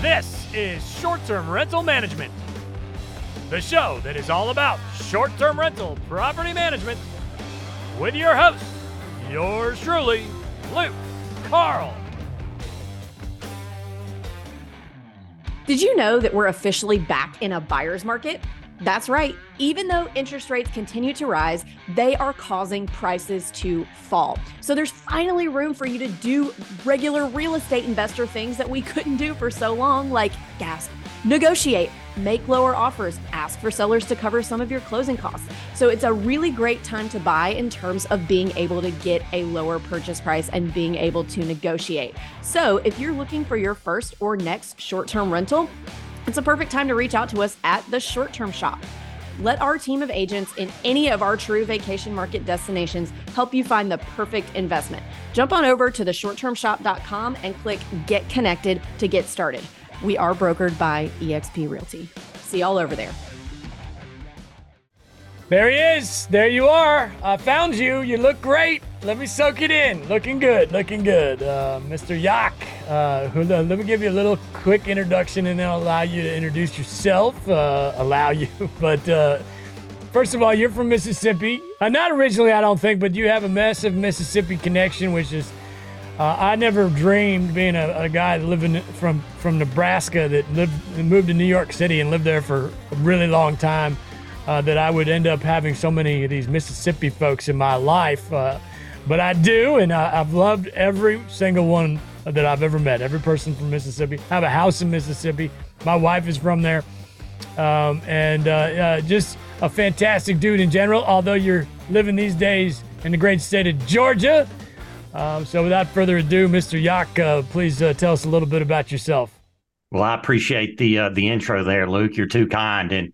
This is Short Term Rental Management, the show that is all about short term rental property management with your host, yours truly, Luke Carl. Did you know that we're officially back in a buyer's market? That's right. Even though interest rates continue to rise, they are causing prices to fall. So there's finally room for you to do regular real estate investor things that we couldn't do for so long, like gas, negotiate, make lower offers, ask for sellers to cover some of your closing costs. So it's a really great time to buy in terms of being able to get a lower purchase price and being able to negotiate. So if you're looking for your first or next short term rental, it's a perfect time to reach out to us at the short term shop. Let our team of agents in any of our true vacation market destinations help you find the perfect investment. Jump on over to theshorttermshop.com and click Get Connected to get started. We are brokered by eXp Realty. See y'all over there. There he is. There you are. I found you. You look great. Let me soak it in. Looking good. Looking good. Uh, Mr. Yok. Uh, let me give you a little quick introduction and then I'll allow you to introduce yourself. Uh, allow you. But uh, first of all, you're from Mississippi. Uh, not originally, I don't think, but you have a massive Mississippi connection, which is. Uh, I never dreamed being a, a, guy living from from Nebraska that lived moved to New York City and lived there for a really long time uh, that I would end up having so many of these Mississippi folks in my life. Uh, but I do, and I, have loved every single one that I've ever met. Every person from Mississippi. I have a house in Mississippi. My wife is from there. Um, and uh, uh just a fantastic dude in general, although you're living these days in the great state of Georgia. Um, so without further ado, Mr. Yok, uh, please uh, tell us a little bit about yourself. Well, I appreciate the the intro there, Luke. You're too kind, and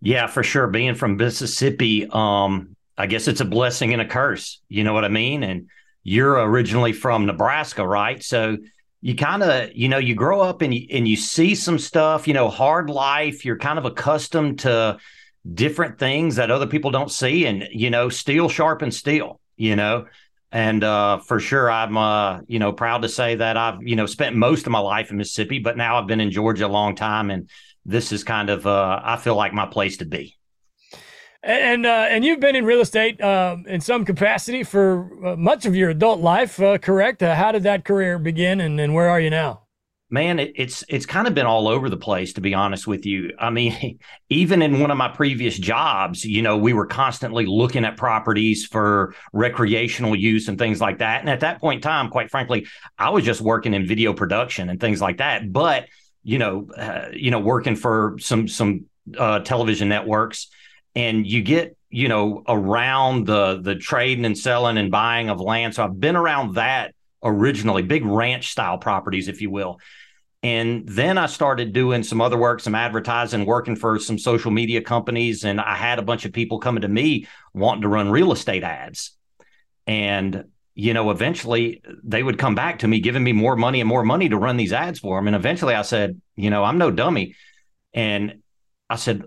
yeah, for sure. Being from Mississippi, um, I guess it's a blessing and a curse. You know what I mean? And you're originally from Nebraska, right? So you kind of, you know, you grow up and you, and you see some stuff, you know, hard life. You're kind of accustomed to different things that other people don't see, and you know, steel sharpens steel. You know, and uh, for sure, I'm, uh, you know, proud to say that I've, you know, spent most of my life in Mississippi, but now I've been in Georgia a long time, and this is kind of uh, I feel like my place to be. And uh, and you've been in real estate uh, in some capacity for uh, much of your adult life, uh, correct? Uh, how did that career begin, and, and where are you now? Man, it, it's it's kind of been all over the place, to be honest with you. I mean, even in one of my previous jobs, you know, we were constantly looking at properties for recreational use and things like that. And at that point in time, quite frankly, I was just working in video production and things like that. But you know, you know, working for some some television networks, and you get you know around the the trading and selling and buying of land. So I've been around that originally, big ranch style properties, if you will. And then I started doing some other work, some advertising, working for some social media companies. And I had a bunch of people coming to me wanting to run real estate ads. And you know, eventually they would come back to me giving me more money and more money to run these ads for them. And eventually I said, you know, I'm no dummy. And I said,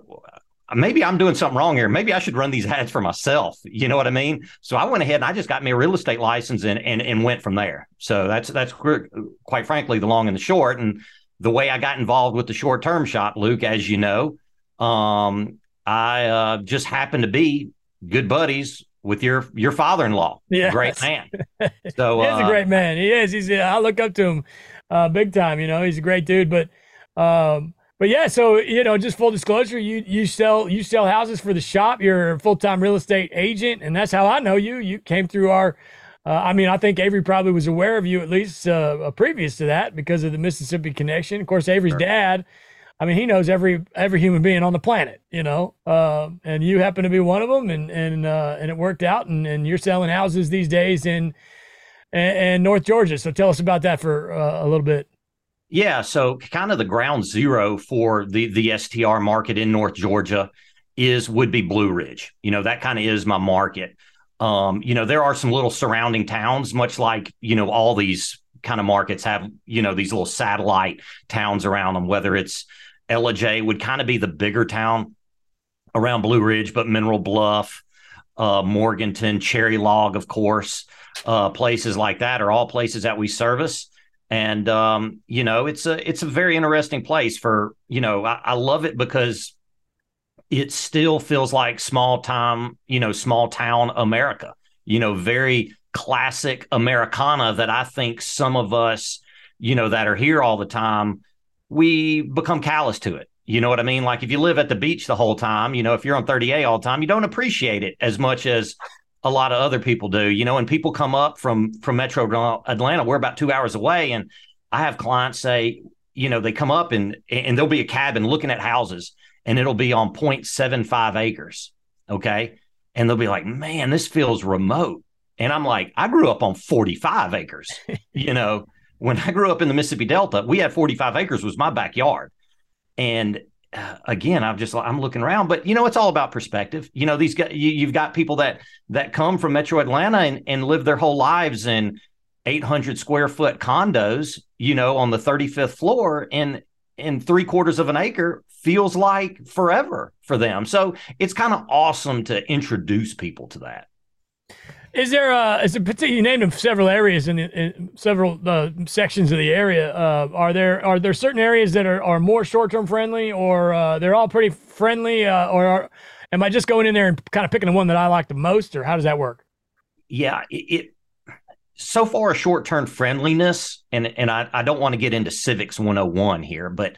maybe I'm doing something wrong here. Maybe I should run these ads for myself. You know what I mean? So I went ahead and I just got me a real estate license and and, and went from there. So that's that's quite frankly the long and the short. And the way I got involved with the short term shop, Luke, as you know, um, I uh, just happened to be good buddies with your your father-in-law. Yeah, great man. So he's uh, a great man. He is. He's. I look up to him, uh, big time. You know, he's a great dude. But, um, but yeah. So you know, just full disclosure, you you sell you sell houses for the shop. You're a full time real estate agent, and that's how I know you. You came through our. Uh, I mean, I think Avery probably was aware of you at least uh, previous to that because of the Mississippi connection. Of course, Avery's sure. dad I mean, he knows every every human being on the planet, you know, uh, and you happen to be one of them, and and uh, and it worked out, and, and you're selling houses these days in in, North Georgia. So tell us about that for uh, a little bit. Yeah, so kind of the ground zero for the the STR market in North Georgia is would be Blue Ridge. You know, that kind of is my market. Um, you know, there are some little surrounding towns, much like you know all these kind of markets have you know these little satellite towns around them, whether it's Ellijay would kind of be the bigger town around Blue Ridge, but Mineral Bluff, uh, Morganton, Cherry Log, of course, uh, places like that are all places that we service. And um, you know, it's a it's a very interesting place for you know. I, I love it because it still feels like small time, you know, small town America. You know, very classic Americana that I think some of us, you know, that are here all the time, we become callous to it. You know what I mean? Like if you live at the beach the whole time, you know, if you're on 30A all the time, you don't appreciate it as much as a lot of other people do. You know, and people come up from from Metro Atlanta, we're about two hours away, and I have clients say, you know, they come up and and there'll be a cabin looking at houses, and it'll be on 0.75 acres. Okay. And they'll be like, man, this feels remote. And I'm like, I grew up on 45 acres. you know, when I grew up in the Mississippi Delta, we had 45 acres was my backyard. And uh, again, I'm just I'm looking around, but you know, it's all about perspective. You know, these guys, you, have got people that that come from Metro Atlanta and, and live their whole lives in 800 square foot condos, you know, on the 35th floor, and in three quarters of an acre feels like forever for them. So it's kind of awesome to introduce people to that. Is there uh is a particular you named several areas in, in several uh, sections of the area? Uh, are there are there certain areas that are, are more short term friendly, or uh, they're all pretty friendly, uh, or are, am I just going in there and kind of picking the one that I like the most, or how does that work? Yeah, it, it so far short term friendliness, and and I, I don't want to get into civics 101 here, but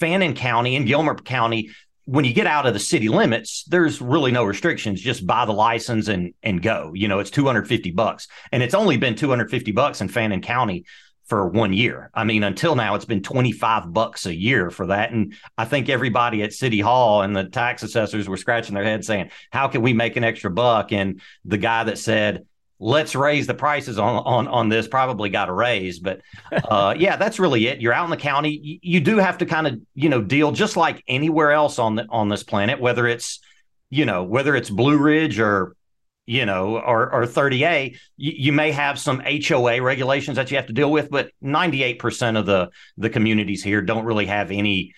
Fannin County and Gilmer County, when you get out of the city limits, there's really no restrictions. Just buy the license and and go. You know, it's 250 bucks, and it's only been 250 bucks in Fannin County for one year. I mean, until now, it's been 25 bucks a year for that. And I think everybody at City Hall and the tax assessors were scratching their heads saying, How can we make an extra buck? And the guy that said, let's raise the prices on on on this. Probably got a raise but uh, yeah that's really it. You're out in the county. You, you do have to kind of you know deal just like anywhere else on the on this planet whether it's you know whether it's blue ridge or you know or or 30a you, you may have some hoa regulations that you have to deal with but 98% of the the communities here don't really have any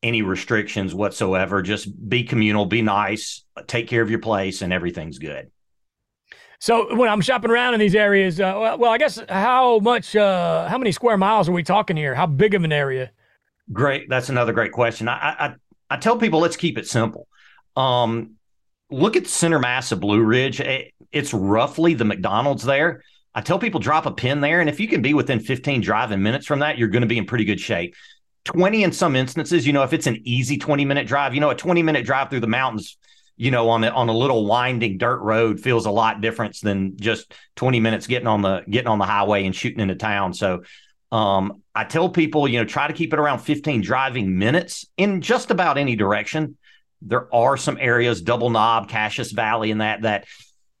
any restrictions whatsoever. Just be communal be nice take care of your place and everything's good so when I'm shopping around in these areas, uh, well, well, I guess how much, uh, how many square miles are we talking here? How big of an area? Great, that's another great question. I I, I tell people let's keep it simple. Um, look at the center mass of Blue Ridge. It's roughly the McDonald's there. I tell people drop a pin there, and if you can be within 15 driving minutes from that, you're going to be in pretty good shape. 20 in some instances, you know, if it's an easy 20 minute drive, you know, a 20 minute drive through the mountains you know, on a, on a little winding dirt road feels a lot different than just 20 minutes getting on the getting on the highway and shooting into town. So um, I tell people, you know, try to keep it around 15 driving minutes in just about any direction. There are some areas, Double Knob, Cashes Valley, and that that,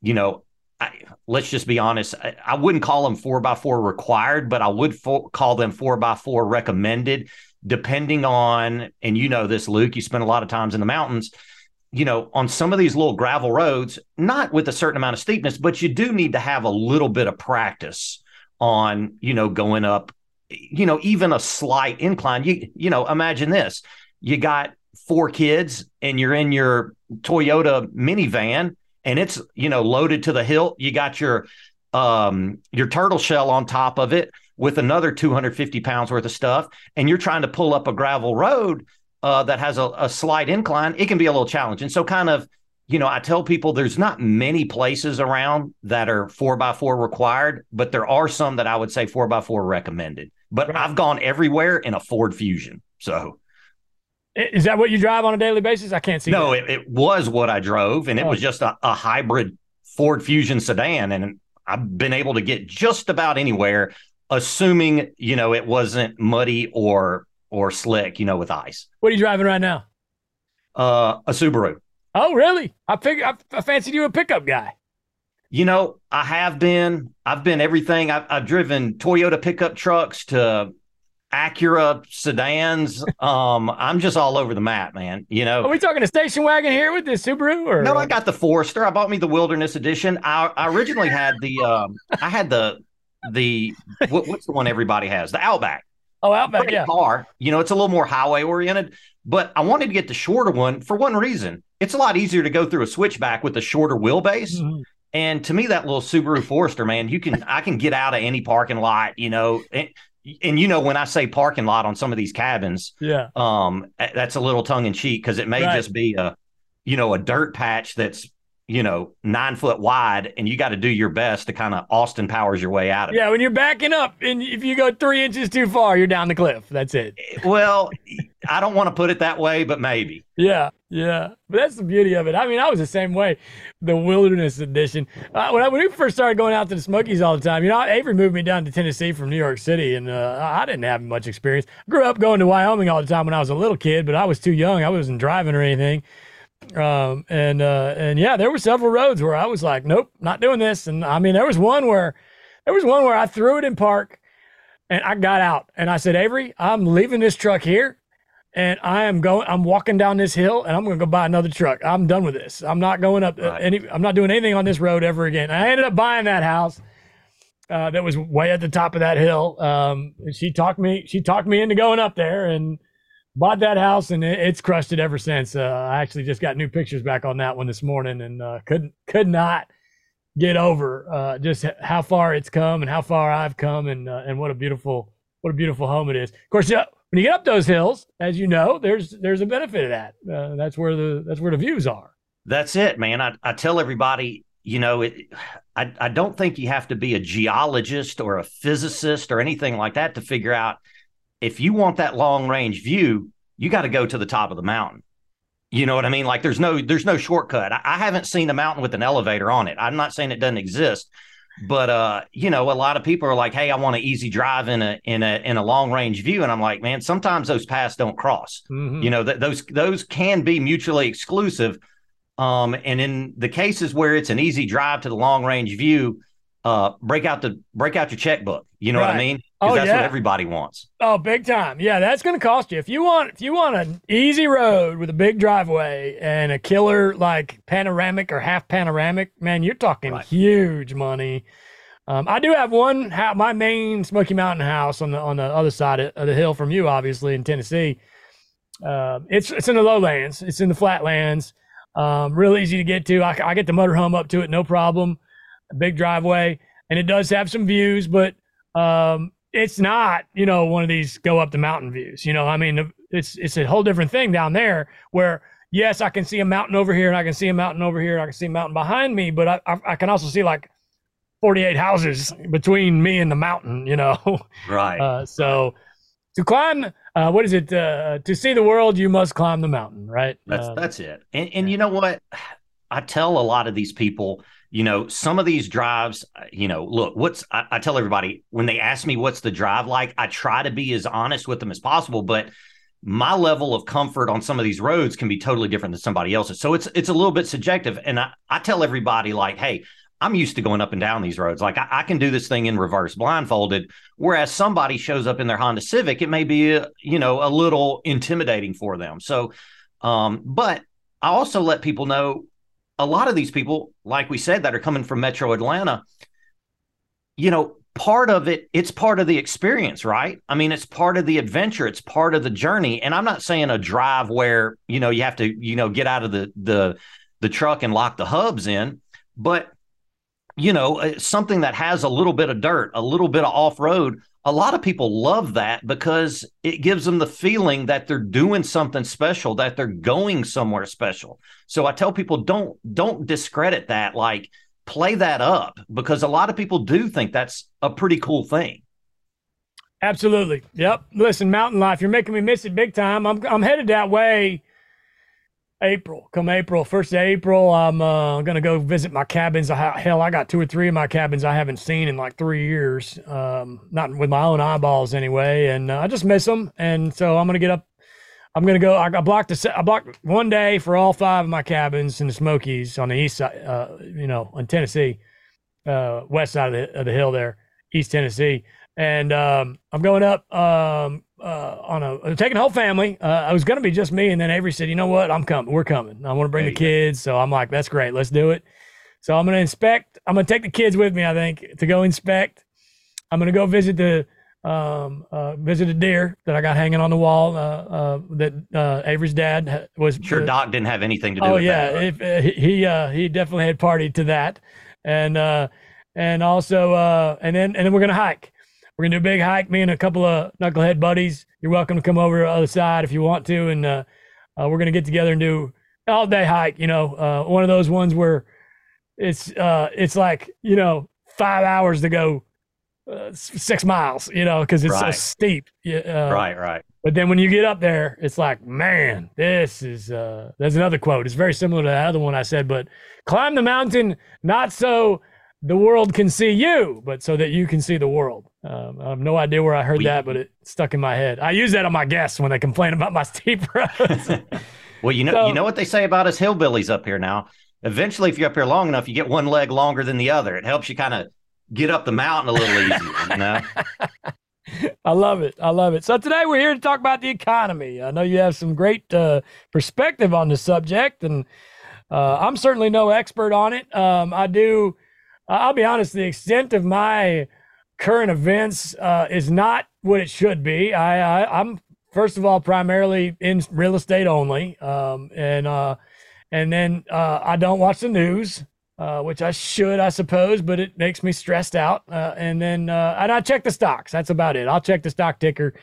you know, I, let's just be honest. I, I, wouldn't call them four by four required, but I would fo- call them four by four recommended, depending on. And you know this, Luke. You spend a lot of times in the mountains you know, on some of these little gravel roads, not with a certain amount of steepness, but you do need to have a little bit of practice on, you know, going up, you know, even a slight incline. You, you know, imagine this you got four kids and you're in your Toyota minivan and it's, you know, loaded to the hilt. You got your, um, your turtle shell on top of it with another 250 pounds worth of stuff. And you're trying to pull up a gravel road uh, that has a, a slight incline, it can be a little challenging. So, kind of, you know, I tell people there's not many places around that are four by four required, but there are some that I would say four by four recommended. But right. I've gone everywhere in a Ford Fusion. So, is that what you drive on a daily basis? I can't see. No, it, it, was what I drove, and it oh. was just a, a hybrid Ford Fusion sedan, and I've been able to get just about anywhere, assuming you know it wasn't muddy or or slick, you know, with ice. What are you driving right now? Uh, a Subaru. Oh, really? I figured I, I fancied you a pickup guy. You know, I have been. I've been everything. I've, I've driven Toyota pickup trucks to Acura sedans. Um, I'm just all over the map, man. You know, are we talking a station wagon here with this Subaru? Or no? I got the Forester. I bought me the Wilderness Edition. I, I originally had the. Um, I had the the what, what's the one everybody has? The Outback. Oh, Outback, yeah. Car, you know, it's a little more highway oriented, but I wanted to get the shorter one for one reason. It's a lot easier to go through a switchback with a shorter wheelbase. Mm-hmm. And to me, that little Subaru Forester, man, you can I can get out of any parking lot, you know. and you know when I say parking lot on some of these cabins, yeah, um, that's a little tongue in cheek because it may right. just be a, you know, a dirt patch that's you know, nine foot wide, and you got to do your best to kind of Austin Powers your way out of yeah, it. Yeah, when you're backing up, and if you go three inches too far, you're down the cliff. That's it. Well, I don't want to put it that way, but maybe. Yeah, yeah, but that's the beauty of it. I mean, I was the same way. The Wilderness Edition. Uh, when, I, when we first started going out to the Smokies all the time, you know, Avery moved me down to Tennessee from New York City, and uh, I didn't have much experience. I Grew up going to Wyoming all the time when I was a little kid, but I was too young. I wasn't driving or anything. Um, and uh, and yeah, there were several roads where I was like, nope, not doing this. And I mean, there was one where there was one where I threw it in park, and I got out and I said, Avery, I'm leaving this truck here, and I am going. I'm walking down this hill, and I'm going to go buy another truck. I'm done with this. I'm not going up uh, right. any. I'm not doing anything on this road ever again. And I ended up buying that house. Uh, that was way at the top of that hill. Um, she talked me. She talked me into going up there, and bought that house and it's crushed it ever since. Uh, I actually just got new pictures back on that one this morning and uh, could could not get over uh, just how far it's come and how far I've come and uh, and what a beautiful what a beautiful home it is. Of course, when you get up those hills, as you know, there's there's a benefit of that. Uh, that's where the that's where the views are. That's it, man. I, I tell everybody, you know, it, I I don't think you have to be a geologist or a physicist or anything like that to figure out if you want that long range view, you got to go to the top of the mountain. You know what I mean? Like there's no there's no shortcut. I, I, haven't seen a mountain with an elevator on it. I'm not saying it doesn't exist, but uh, you know, a lot of people are like, "Hey, I want an easy drive in a in a in a long range view," and I'm like, "Man, sometimes those paths don't cross. Mm-hmm. You know, that those those can be mutually exclusive." Um, and in the cases where it's an easy drive to the long range view, uh, break out the break out your checkbook. You know right. what I mean? Oh, that's yeah. what everybody wants. Oh, big time. Yeah, that's going to cost you. If you want, if you want an easy road with a big driveway and a killer like panoramic or half panoramic, man, you're talking right. huge money. Um, I do have one, my main Smoky Mountain house on the on the other side of the hill from you, obviously in Tennessee. Uh, it's it's in the lowlands. It's in the flatlands. Um, real easy to get to. I, I get the motorhome up to it, no problem. A big driveway, and it does have some views, but um, it's not, you know, one of these go up the mountain views. You know, I mean, it's it's a whole different thing down there where yes, I can see a mountain over here and I can see a mountain over here and I can see a mountain behind me, but I I, I can also see like 48 houses between me and the mountain, you know. Right. Uh, so to climb uh, what is it uh, to see the world you must climb the mountain, right? That's uh, that's it. And and you know what? I tell a lot of these people you know, some of these drives, uh, you know, look, what's I, I, tell everybody when they ask me what's the drive like, I try to be as honest with them as possible, but my level of comfort on some of these roads can be totally different than somebody else's. So it's it's a little bit subjective. And I, I tell everybody like, hey, I'm used to going up and down these roads. Like I, I, can do this thing in reverse blindfolded. Whereas somebody shows up in their Honda Civic, it may be a, you know a little intimidating for them. So, um, but I also let people know a lot of these people, like we said, that are coming from Metro Atlanta, you know, part of it, it's part of the experience, right? I mean, it's part of the adventure, it's part of the journey. And I'm not saying a drive where, you know, you have to, you know, get out of the the the truck and lock the hubs in, but you know, uh, something that has a little bit of dirt, a little bit of off-road, a lot of people love that because it gives them the feeling that they're doing something special that they're going somewhere special. So i tell people don't don't discredit that. Like play that up because a lot of people do think that's a pretty cool thing. Absolutely. Yep. Listen mountain life you're making me miss it big time. I'm, I'm headed that way April, come April, first of April, I'm uh, gonna go visit my cabins. Hell, I got two or three of my cabins I haven't seen in like three years, um, not with my own eyeballs anyway, and uh, I just miss them. And so I'm gonna get up. I'm gonna go. I, I blocked the. I blocked one day for all five of my cabins in the Smokies on the east side. Uh, you know, in Tennessee, uh, west side of the, of the hill there, East Tennessee, and um, I'm going up. Um, uh, on a taking the whole family. Uh, I was going to be just me, and then Avery said, "You know what? I'm coming. We're coming. I want to bring the kids." So I'm like, "That's great. Let's do it." So I'm going to inspect. I'm going to take the kids with me. I think to go inspect. I'm going to go visit the um, uh, visit a deer that I got hanging on the wall. Uh, uh, that uh, Avery's dad was. Sure, Doc didn't have anything to do. Oh with yeah, that, if, uh, he uh, he definitely had party to that, and uh, and also uh, and then and then we're gonna hike. We're gonna do a big hike. Me and a couple of knucklehead buddies. You're welcome to come over to the other side if you want to, and uh, uh, we're gonna get together and do all day hike. You know, uh, one of those ones where it's uh, it's like you know five hours to go uh, six miles. You know, because it's right. so steep. Uh, right, right. But then when you get up there, it's like, man, this is. Uh, there's another quote. It's very similar to the other one I said, but climb the mountain not so the world can see you, but so that you can see the world. Um, I have no idea where I heard we, that, but it stuck in my head. I use that on my guests when they complain about my steep roads. well, you know, so, you know what they say about us hillbillies up here now. Eventually, if you're up here long enough, you get one leg longer than the other. It helps you kind of get up the mountain a little easier. You know. I love it. I love it. So today we're here to talk about the economy. I know you have some great uh, perspective on the subject, and uh, I'm certainly no expert on it. Um, I do. I'll be honest. The extent of my current events uh, is not what it should be. I, I am first of all primarily in real estate only, um, and uh, and then uh, I don't watch the news, uh, which I should, I suppose, but it makes me stressed out. Uh, and then uh, and I check the stocks. That's about it. I'll check the stock ticker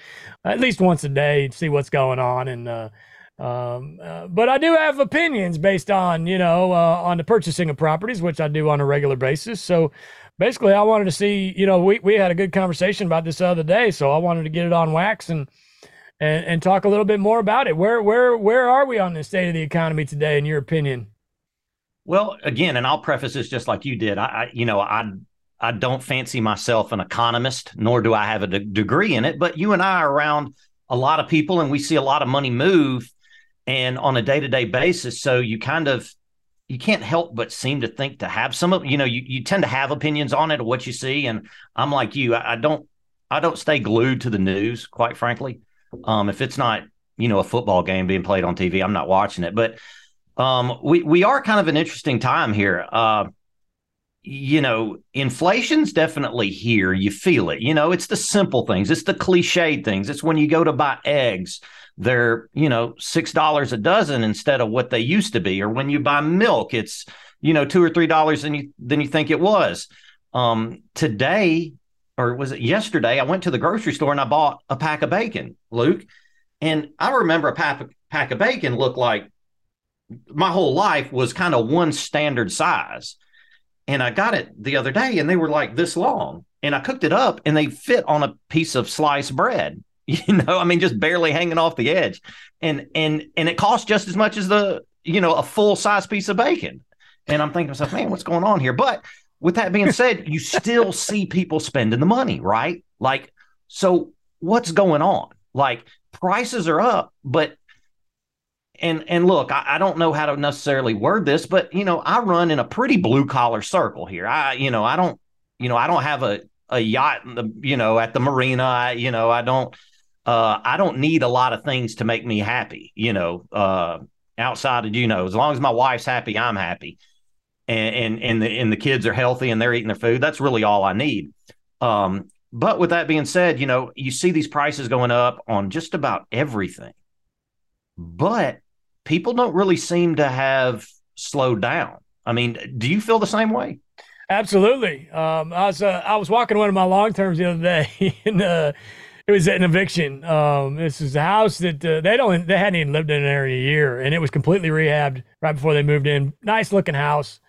at least once a day see what's going on and. Um, uh, but I do have opinions based on, you know, uh, on the purchasing of properties, which I do on a regular basis. So basically, I wanted to see, you know, we, we had a good conversation about this other day, so I wanted to get it on wax and and and talk a little bit more about it. Where where where are we on the state of the economy today, in your opinion? Well, again, and I'll preface this just like you did. I, I you know, I I don't fancy myself an economist, nor do I have a de- degree in it. But you and I are around a lot of people, and we see a lot of money move, and on a day to day basis. So you kind of you can't help but seem to think to have some of you know you, you tend to have opinions on it of what you see and i'm like you I, I don't i don't stay glued to the news quite frankly. Um if it's not you know a football game being played on tv i'm not watching it. But um we we are kind of an interesting time here. Uh you know inflation's definitely here. You feel it. You know it's the simple things. It's the cliched things. It's when you go to buy eggs they're you know six dollars a dozen instead of what they used to be or when you buy milk it's you know two or three dollars than you than you think it was. Um today or was it yesterday i went to the grocery store and i bought a pack of bacon luke. And i remember a pack, pack of bacon looked like my whole life was kind of one standard size. And i got it the other day and they were like this long. And i cooked it up and they fit on a piece of sliced bread you know i mean just barely hanging off the edge. And and and it costs just as much as the you know a full size piece of bacon. And i'm thinking to myself man what's going on here? But with that being said you still see people spending the money right? Like so what's going on? Like prices are up but and and look I, I don't know how to necessarily word this but you know i run in a pretty blue collar circle here. I you know i don't you know i don't have a a yacht you know at the marina. I, you know i don't uh, I don't need a lot of things to make me happy, you know, uh, outside of, you know, as long as my wife's happy, I'm happy. And, and, and the, and the kids are healthy and they're eating their food. That's really all I need. Um, but with that being said, you know, you see these prices going up on just about everything, but people don't really seem to have slowed down. I mean, do you feel the same way? Absolutely. Um, I was uh, I was walking one of my long terms the other day, and uh, it was an eviction. Um, this is a house that uh, they don't they hadn't even lived in there in a year, and it was completely rehabbed right before they moved in. Nice looking house.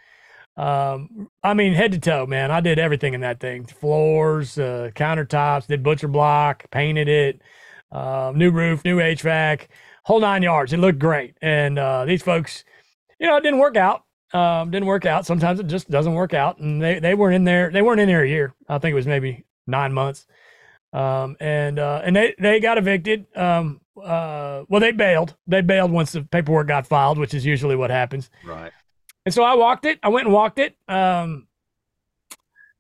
Um, I mean, head to toe, man. I did everything in that thing: floors, uh, countertops, did butcher block, painted it, uh, new roof, new HVAC, whole nine yards. It looked great. And uh, these folks, you know, it didn't work out. Um, didn't work out. Sometimes it just doesn't work out. And they they weren't in there. They weren't in there a year. I think it was maybe nine months. Um, and uh, and they they got evicted. Um, uh, well, they bailed. They bailed once the paperwork got filed, which is usually what happens. Right. And so I walked it. I went and walked it. Um,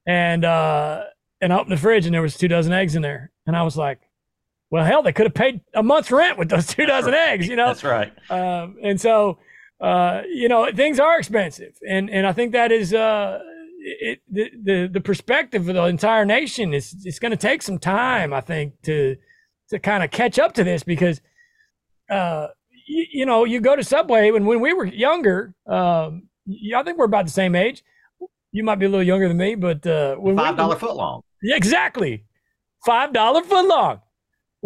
and uh, and I opened the fridge, and there was two dozen eggs in there. And I was like, well, hell, they could have paid a month's rent with those two dozen right. eggs, you know. That's right. Um, and so, uh, you know, things are expensive, and and I think that is uh it, the, the the perspective of the entire nation is it's going to take some time, I think, to to kind of catch up to this because, uh, you, you know, you go to Subway when when we were younger, um, I think we're about the same age. You might be a little younger than me, but uh, five dollar foot long. Yeah, exactly. five dollar foot long.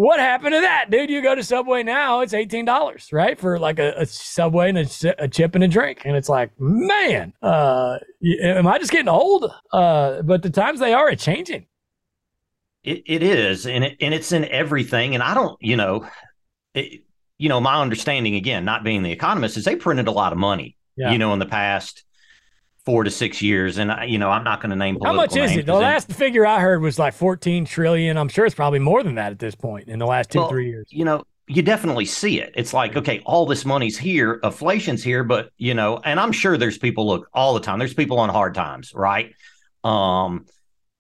What happened to that, dude? You go to Subway now, it's eighteen dollars, right, for like a, a Subway and a, a, chip and a drink, and it's like, man, uh, am I just getting old? Uh, but the times they are changing. It, it is, and it, and it's in everything. And I don't, you know, it, you know, my understanding again, not being the economist, is they printed a lot of money, yeah. you know, in the past four to six years. And you know, I'm not going to name how much is it. The last figure I heard was like 14 trillion. I'm sure it's probably more than that at this point in the last two well, three years. You know, you definitely see it. It's like, okay, all this money's here, inflation's here, but you know, and I'm sure there's people look all the time. There's people on hard times, right? Um,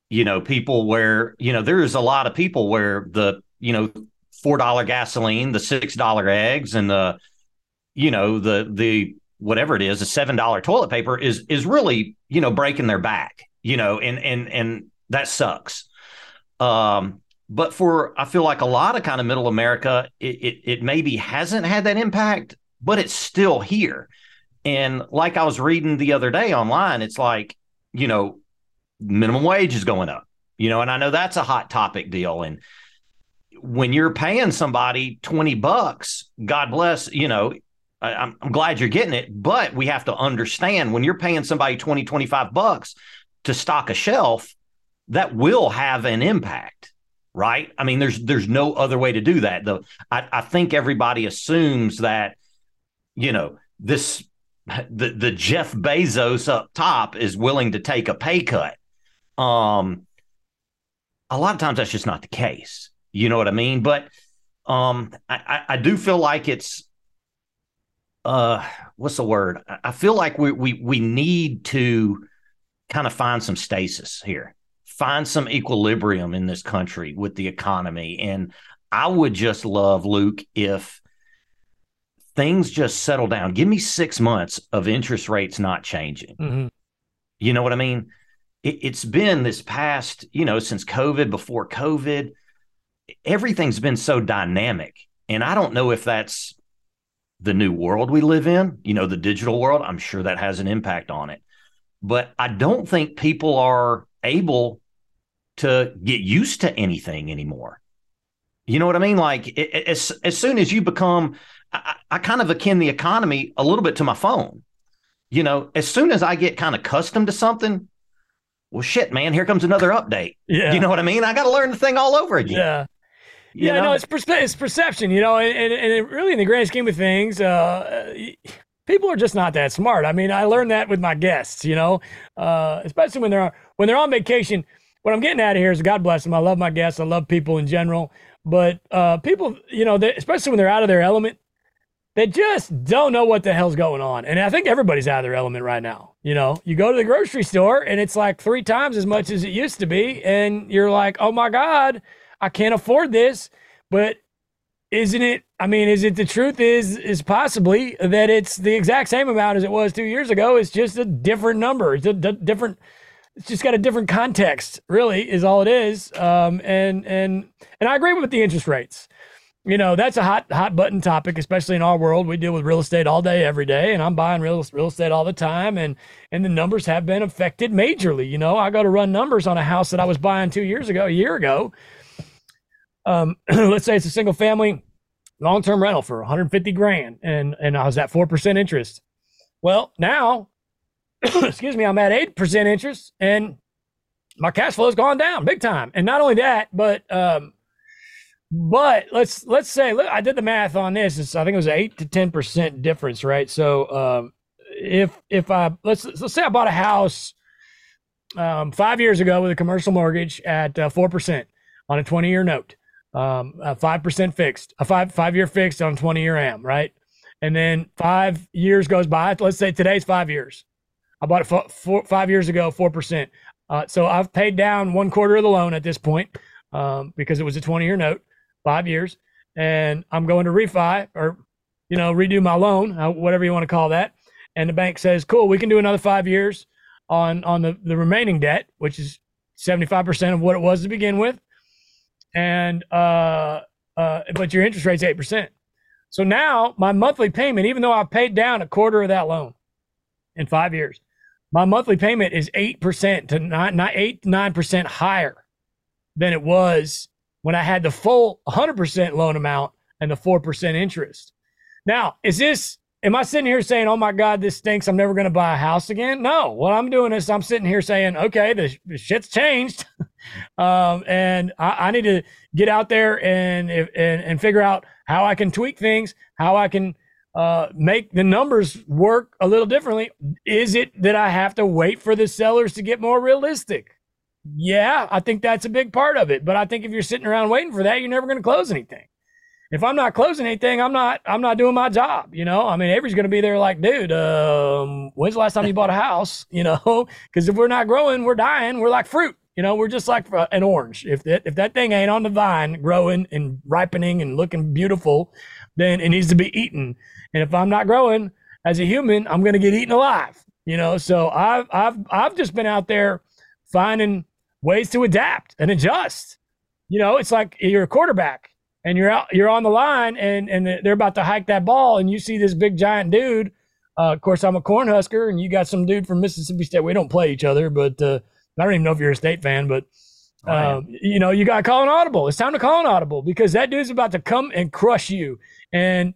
you know, people where, you know, there's a lot of people where the, you know, four dollar gasoline, the six dollar eggs, and the, you know, the the whatever it is, a seven dollar toilet paper is is really, you know, breaking their back, you know, and and and that sucks. Um, but for I feel like a lot of kind of middle America, it, it, it maybe hasn't had that impact, but it's still here. And like I was reading the other day online, it's like, you know, minimum wage is going up, you know, and I know that's a hot topic deal. And when you're paying somebody 20 bucks, God bless, you know, I, I'm, I'm glad you're getting it, but we have to understand when you're paying somebody 20, 25 bucks to stock a shelf, that will have an impact right? I mean, there's there's no other way to do that. The I, I think everybody assumes that, you know, this the the Jeff Bezos up top is willing to take a pay cut. Um a lot of times that's just not the case. You know what I mean? But um I, I do feel like it's uh what's the word? I feel like we we we need to kind of find some stasis here find some equilibrium in this country with the economy. And I would just love, Luke, if things just settle down. Give me six months of interest rates not changing. Mm-hmm. You know what I mean? It, it's been this past, you know, since COVID, before COVID, everything's been so dynamic. And I don't know if that's the new world we live in, you know, the digital world. I'm sure that has an impact on it. But I don't think people are able to get used to anything anymore. You know what I mean? Like it, as as soon as you become, I, I, kind of akin the economy a little bit to my phone. You know, as soon as I get kind of accustomed to something, well, shit, man, here comes another update. Yeah, you know what I mean? I got to learn the thing all over again. Yeah. You yeah, know? no, it's, it's perception, you know, and, and, and really in the grand scheme of things, uh, people are just not that smart. I mean, I learned that with my guests, you know, uh, especially when they're when they're on vacation what I'm getting at here is God bless them. I love my guests. I love people in general. But uh, people, you know, especially when they're out of their element, they just don't know what the hell's going on. And I think everybody's out of their element right now. You know, you go to the grocery store and it's like three times as much as it used to be. And you're like, oh my God, I can't afford this. But isn't it? I mean, is it the truth is is possibly that it's the exact same amount as it was two years ago. It's just a different number. It's a d- different it's just got a different context, really, is all it is. Um, and and and I agree with the interest rates. You know, that's a hot hot button topic, especially in our world. We deal with real estate all day, every day, and I'm buying real real estate all the time, and and the numbers have been affected majorly. You know, I got to run numbers on a house that I was buying two years ago, a year ago. Um, let's say it's a single family long term rental for 150 grand, and and I was at four percent interest. Well, now excuse me, I'm at 8% interest and my cash flow has gone down big time. And not only that, but, um, but let's, let's say, look, I did the math on this. It's, I think it was eight to 10% difference, right? So, um, if, if I, let's, let's say I bought a house, um, five years ago with a commercial mortgage at uh, 4% on a 20 year note, um, uh, 5% fixed, a five, five year fixed on 20 year AM, right? And then five years goes by. Let's say today's five years. I bought it four, four, five years ago, 4%. Uh, so I've paid down one quarter of the loan at this point um, because it was a 20 year note, five years. And I'm going to refi or, you know, redo my loan, uh, whatever you want to call that. And the bank says, cool, we can do another five years on, on the, the remaining debt, which is 75% of what it was to begin with. And, uh, uh, but your interest rate's 8%. So now my monthly payment, even though I paid down a quarter of that loan in five years, my monthly payment is 8% to not, not 8 9% higher than it was when I had the full 100% loan amount and the 4% interest. Now, is this, am I sitting here saying, oh my God, this stinks. I'm never going to buy a house again? No. What I'm doing is I'm sitting here saying, okay, the, the shit's changed. um, and I, I, need to get out there and, and, and figure out how I can tweak things, how I can uh, make the numbers work a little differently. Is it that I have to wait for the sellers to get more realistic? Yeah, I think that's a big part of it. But I think if you're sitting around waiting for that, you're never going to close anything. If I'm not closing anything, I'm not I'm not doing my job. You know, I mean, Avery's going to be there like, dude, um, when's the last time you bought a house? You know, because if we're not growing, we're dying. We're like fruit. You know, we're just like an orange. If that if that thing ain't on the vine, growing and ripening and looking beautiful, then it needs to be eaten. And if I'm not growing as a human, I'm going to get eaten alive. You know, so I've I've I've just been out there finding ways to adapt and adjust. You know, it's like you're a quarterback and you're out, you're on the line and, and they're about to hike that ball and you see this big giant dude. Uh, of course, I'm a Cornhusker and you got some dude from Mississippi State. We don't play each other, but uh, I don't even know if you're a state fan, but uh, you know, you got to call an audible. It's time to call an audible because that dude's about to come and crush you. And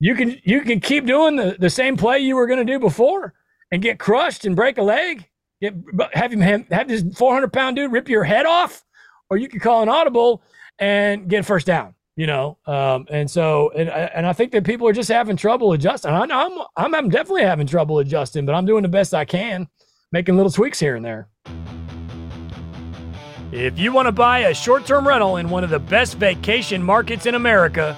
you can you can keep doing the, the same play you were going to do before and get crushed and break a leg Get, have him have, have this 400 pound dude rip your head off, or you could call an audible and get first down. You know, um, and so and and I think that people are just having trouble adjusting. I know I'm I'm definitely having trouble adjusting, but I'm doing the best I can, making little tweaks here and there. If you want to buy a short term rental in one of the best vacation markets in America,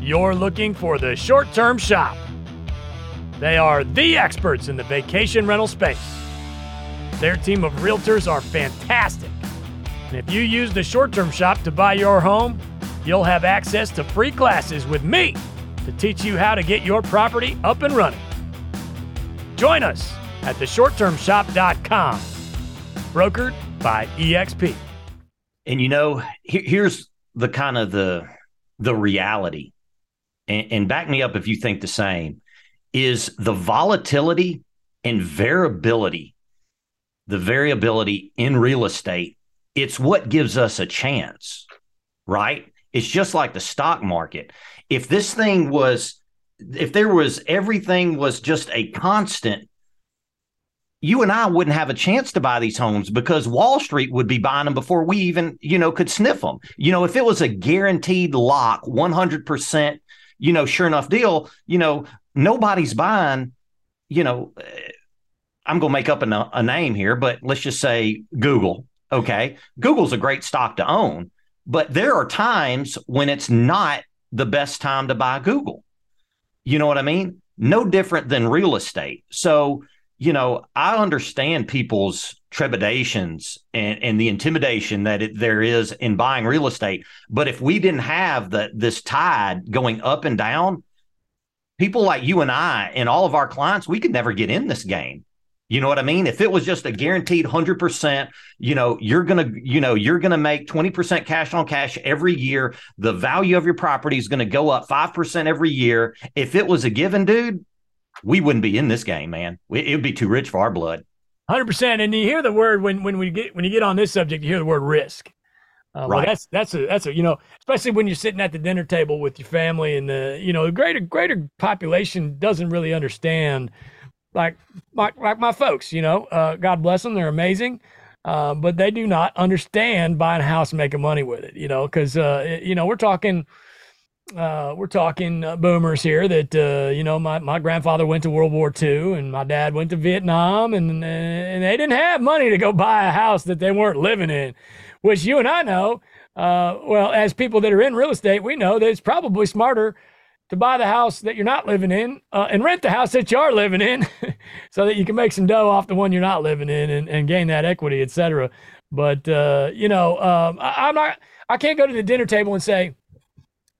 you're looking for the short term shop. They are the experts in the vacation rental space. Their team of realtors are fantastic. And if you use the short term shop to buy your home, you'll have access to free classes with me to teach you how to get your property up and running. Join us at theshorttermshop.com, brokered by EXP. And you know, here's the kind of the the reality, and, and back me up if you think the same, is the volatility and variability the variability in real estate, it's what gives us a chance, right? It's just like the stock market. If this thing was, if there was everything was just a constant, you and I wouldn't have a chance to buy these homes because Wall Street would be buying them before we even, you know, could sniff them. You know, if it was a guaranteed lock, 100%, you know, sure enough deal, you know, nobody's buying, you know, eh, I'm going to make up a, a name here, but let's just say Google. Okay. Google's a great stock to own, but there are times when it's not the best time to buy Google. You know what I mean? No different than real estate. So, you know, I understand people's trepidations and, and the intimidation that it, there is in buying real estate. But if we didn't have the this tide going up and down, people like you and I and all of our clients, we could never get in this game. You know what I mean? If it was just a guaranteed 100%, you know, you're going to, you know, you're going to make 20% cash on cash every year. The value of your property is going to go up 5% every year. If it was a given, dude, we wouldn't be in this game, man. It would be too rich for our blood. 100%. And you hear the word when when we get when you get on this subject, you hear the word risk. Uh, right. Well, that's that's a that's a you know especially when you're sitting at the dinner table with your family and the you know the greater greater population doesn't really understand like like, like my folks, you know, uh, God bless them, they're amazing. Uh, but they do not understand buying a house and making money with it, you know, because uh, you know we're talking, uh, we're talking uh, boomers here that uh, you know my, my grandfather went to World War II and my dad went to Vietnam and and they didn't have money to go buy a house that they weren't living in, which you and I know. well, as people that are in real estate, we know that it's probably smarter to buy the house that you're not living in uh, and rent the house that you are living in so that you can make some dough off the one you're not living in and, and gain that equity, et cetera. But, uh, you know, um, I, am not, I can't go to the dinner table and say,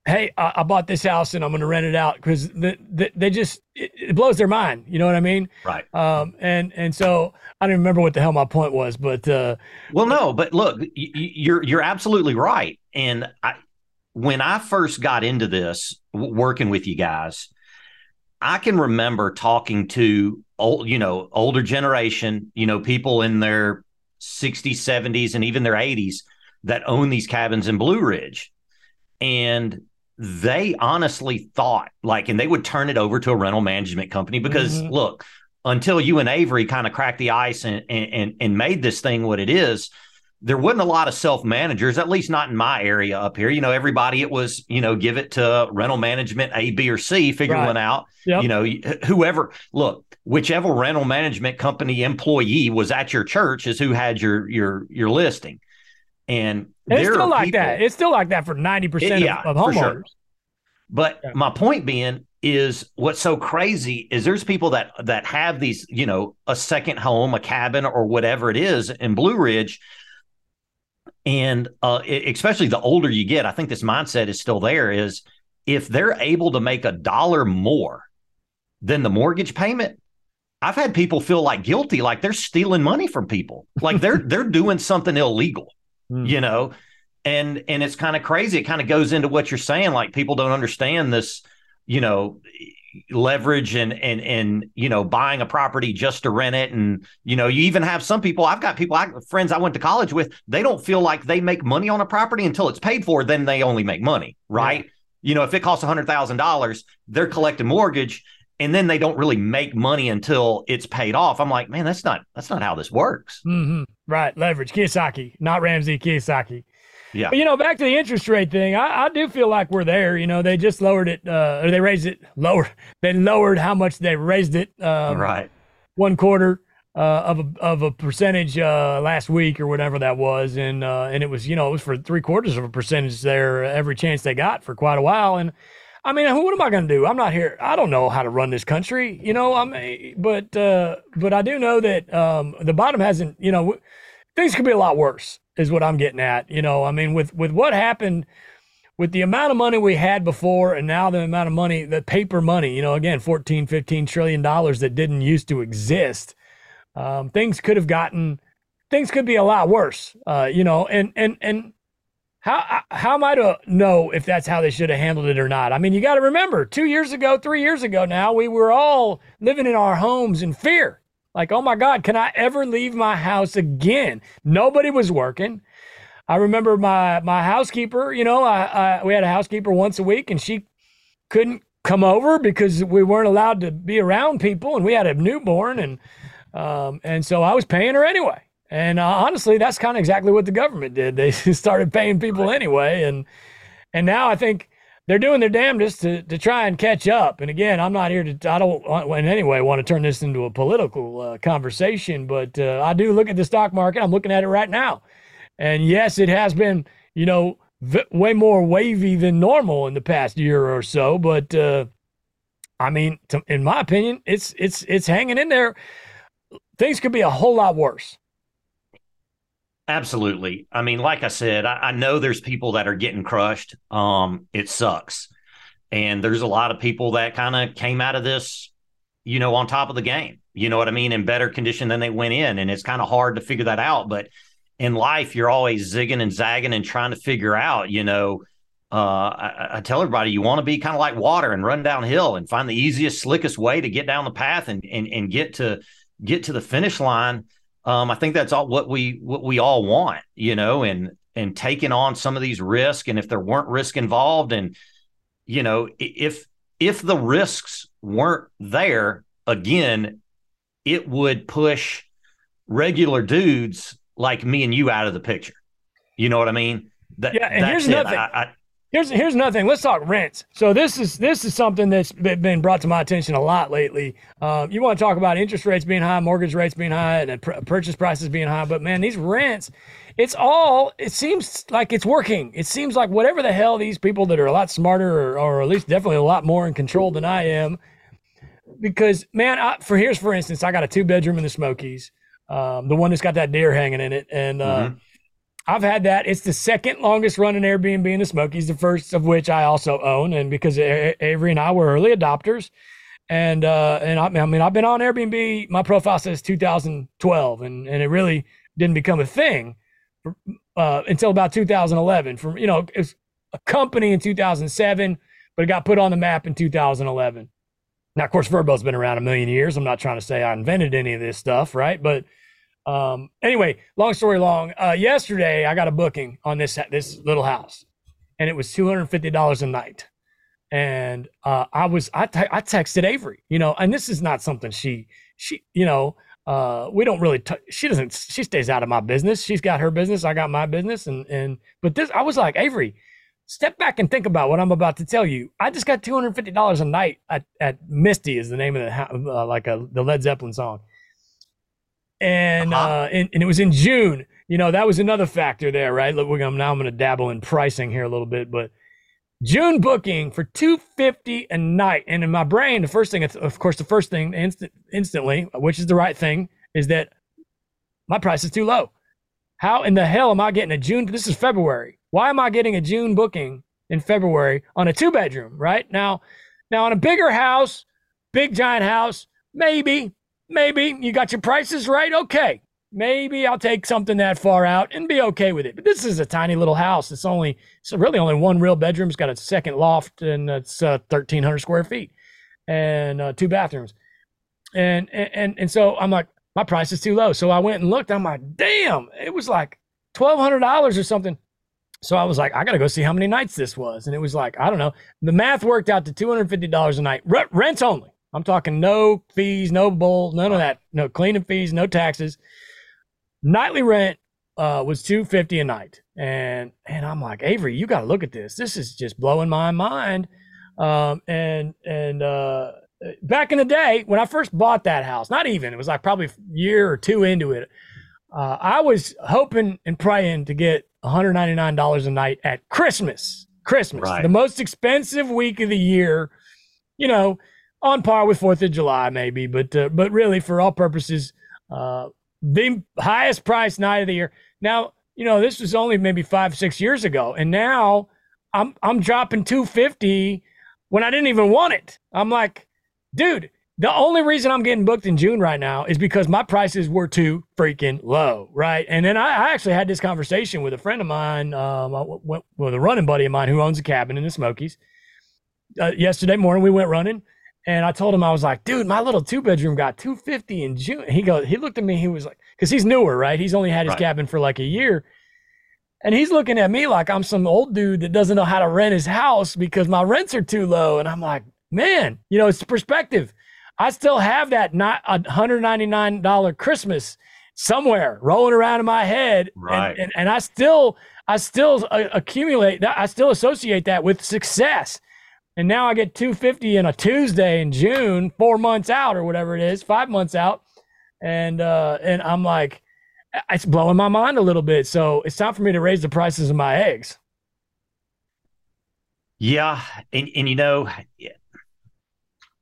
Hey, I, I bought this house and I'm going to rent it out because the, the, they just, it, it, blows their mind. You know what I mean? Right. Um, and, and so I don't remember what the hell my point was, but, uh, well, no, but look, you're, you're absolutely right. And I, when I first got into this, w- working with you guys, I can remember talking to old, you know, older generation, you know, people in their 60s, 70s, and even their 80s that own these cabins in Blue Ridge. And they honestly thought like, and they would turn it over to a rental management company because mm-hmm. look, until you and Avery kind of cracked the ice and, and and made this thing what it is, there wasn't a lot of self managers, at least not in my area up here. You know, everybody it was, you know, give it to rental management A, B, or C, figure right. one out. Yep. You know, whoever look, whichever rental management company employee was at your church is who had your your your listing. And it's still like people, that. It's still like that for 90% yeah, of, of homeowners. Sure. But yeah. my point being is what's so crazy is there's people that that have these, you know, a second home, a cabin or whatever it is in Blue Ridge. And uh, especially the older you get, I think this mindset is still there is if they're able to make a dollar more than the mortgage payment, I've had people feel like guilty, like they're stealing money from people, like they're they're doing something illegal mm. you know? And and it's kind of crazy. It kind of goes into what you're saying like people don't understand this you know leverage and and and you know buying a property just to rent it and you know you even have some people I've got people I, friends I went to college with they don't feel like they make money on a property until it's paid for then they only make money right yeah. you know if it costs a hundred thousand dollars they're collecting mortgage and then they don't really make money until it's paid off. I'm like, man, that's not that's not how this works. Mm-hmm. Right, leverage Kiyosaki, not Ramsey Kiyosaki. Yeah, but you know, back to the interest rate thing, I, I do feel like we're there. You know, they just lowered it, uh, or they raised it lower. They lowered how much they raised it. Um, right, one quarter uh, of a of a percentage uh, last week or whatever that was, and uh, and it was you know it was for three quarters of a percentage there every chance they got for quite a while, and I mean, what am I going to do? I'm not here. I don't know how to run this country, you know. I'm, but uh, but I do know that um, the bottom hasn't. You know, things could be a lot worse. Is what I'm getting at. You know, I mean, with with what happened, with the amount of money we had before, and now the amount of money, the paper money. You know, again, 14, 15 trillion dollars that didn't used to exist. Um, things could have gotten, things could be a lot worse. Uh, you know, and and and how how am I to know if that's how they should have handled it or not? I mean, you got to remember, two years ago, three years ago now, we were all living in our homes in fear. Like, oh my God, can I ever leave my house again? Nobody was working. I remember my my housekeeper. You know, I, I we had a housekeeper once a week, and she couldn't come over because we weren't allowed to be around people, and we had a newborn, and um, and so I was paying her anyway. And uh, honestly, that's kind of exactly what the government did. They started paying people anyway, and and now I think they're doing their damnedest to to try and catch up. And again, I'm not here to I don't in any way want to turn this into a political uh, conversation, but uh, I do look at the stock market. I'm looking at it right now, and yes, it has been you know v- way more wavy than normal in the past year or so, but. Uh, I mean, to, in my opinion, it's it's it's hanging in there. Things could be a whole lot worse. Absolutely. I mean, like I said, I, I, know there's people that are getting crushed. Um, it sucks. And there's a lot of people that kind of came out of this, you know, on top of the game. You know what I mean? In better condition than they went in. And it's kind of hard to figure that out. But in life, you're always zigging and zagging and trying to figure out, you know, uh, I, I, tell everybody you want to be kind of like water and run downhill and find the easiest, slickest way to get down the path and and, and get to get to the finish line um, I think that's all what we what we all want, you know, and and taking on some of these risks. And if there weren't risk involved, and you know, if if the risks weren't there, again, it would push regular dudes like me and you out of the picture. You know what I mean? That, yeah, and here's another I, Here's here's another thing. Let's talk rents. So this is this is something that's been brought to my attention a lot lately. Uh, you want to talk about interest rates being high, mortgage rates being high, and pr- purchase prices being high. But man, these rents, it's all. It seems like it's working. It seems like whatever the hell these people that are a lot smarter, or, or at least definitely a lot more in control than I am, because man, I, for here's for instance, I got a two bedroom in the Smokies, um, the one that's got that deer hanging in it, and. Uh, mm-hmm I've had that. It's the second longest running Airbnb in the Smokies, the first of which I also own. And because Avery and I were early adopters, and uh, and I, I, mean I've been on Airbnb. My profile says 2012, and and it really didn't become a thing uh, until about 2011. From you know, it's a company in 2007, but it got put on the map in 2011. Now, of course, Vrbo's been around a million years. I'm not trying to say I invented any of this stuff, right? But Um, anyway, long story long. Uh, yesterday I got a booking on this this little house, and it was two hundred fifty dollars a night. And uh, I was I, I texted Avery, you know, and this is not something she she you know uh, we don't really t- she doesn't she stays out of my business. She's got her business, I got my business, and and but this I was like Avery, step back and think about what I'm about to tell you. I just got two hundred fifty dollars a night at, at Misty is the name of the uh, like a the Led Zeppelin song and uh-huh. uh, and, and it was in June. You know, that was another factor there, right? Look, now I'm going to dabble in pricing here a little bit, but June booking for 250 a night. And in my brain, the first thing, of course, the first thing instant, instantly, which is the right thing, is that my price is too low. How in the hell am I getting a June? This is February. Why am I getting a June booking in February on a two bedroom, right? Now, now on a bigger house, big giant house, maybe, maybe you got your prices right. Okay. Maybe I'll take something that far out and be okay with it. But this is a tiny little house. It's only, it's really only one real bedroom. It's got a second loft and it's uh, 1,300 square feet and uh, two bathrooms. And, and, and so I'm like, my price is too low. So I went and looked. I'm like, damn, it was like $1,200 or something. So I was like, I got to go see how many nights this was. And it was like, I don't know. The math worked out to $250 a night, rent only. I'm talking no fees, no bull, none of that. No cleaning fees, no taxes. Nightly rent uh, was two fifty a night, and and I'm like Avery, you got to look at this. This is just blowing my mind. Um, and and uh, back in the day when I first bought that house, not even it was like probably a year or two into it. Uh, I was hoping and praying to get $199 a night at Christmas. Christmas, right. the most expensive week of the year. You know, on par with Fourth of July, maybe, but uh, but really for all purposes, uh, the highest price night of the year. Now, you know, this was only maybe five six years ago, and now I'm I'm dropping two fifty when I didn't even want it. I'm like, dude. The only reason I'm getting booked in June right now is because my prices were too freaking low, right? And then I, I actually had this conversation with a friend of mine, um, with a running buddy of mine who owns a cabin in the Smokies. Uh, yesterday morning, we went running, and I told him, I was like, dude, my little two bedroom got 250 in June. He goes, he looked at me, he was like, because he's newer, right? He's only had his right. cabin for like a year. And he's looking at me like I'm some old dude that doesn't know how to rent his house because my rents are too low. And I'm like, man, you know, it's perspective. I still have that not $199 Christmas somewhere rolling around in my head. Right. And, and, and I still, I still uh, accumulate that. I still associate that with success and now I get 250 in a Tuesday in June, four months out or whatever it is, five months out, and uh, and I'm like, it's blowing my mind a little bit. So it's time for me to raise the prices of my eggs. Yeah, and and you know,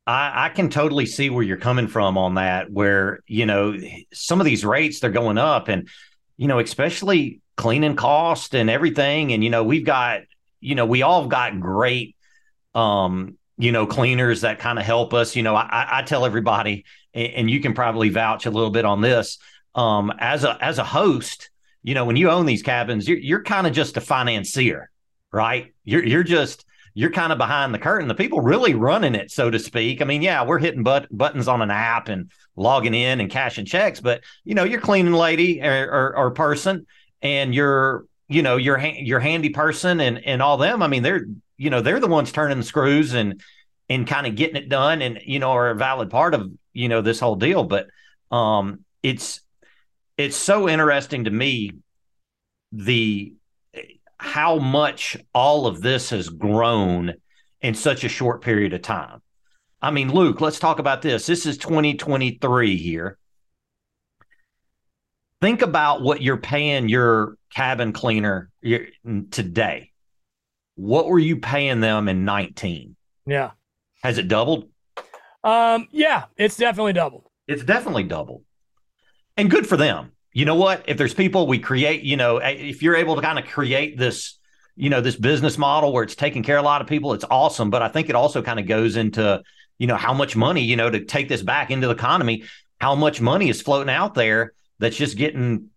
I I can totally see where you're coming from on that. Where you know some of these rates they're going up, and you know especially cleaning cost and everything, and you know we've got you know we all got great um, you know, cleaners that kind of help us. You know, I, I tell everybody, and you can probably vouch a little bit on this. Um, as a as a host, you know, when you own these cabins, you're you're kind of just a financier, right? You're you're just you're kind of behind the curtain. The people really running it, so to speak. I mean, yeah, we're hitting but- buttons on an app and logging in and cashing checks, but you know, you're cleaning lady or, or, or person, and you're you know your your handy person and and all them. I mean, they're you know they're the ones turning the screws and and kind of getting it done and you know are a valid part of you know this whole deal. But um it's it's so interesting to me the how much all of this has grown in such a short period of time. I mean luke let's talk about this. This is 2023 here. Think about what you're paying your cabin cleaner today what were you paying them in 19? Yeah. Has it doubled? Um, yeah, it's definitely doubled. It's definitely doubled. And good for them. You know what? If there's people we create, you know, if you're able to kind of create this, you know, this business model where it's taking care of a lot of people, it's awesome. But I think it also kind of goes into, you know, how much money, you know, to take this back into the economy, how much money is floating out there that's just getting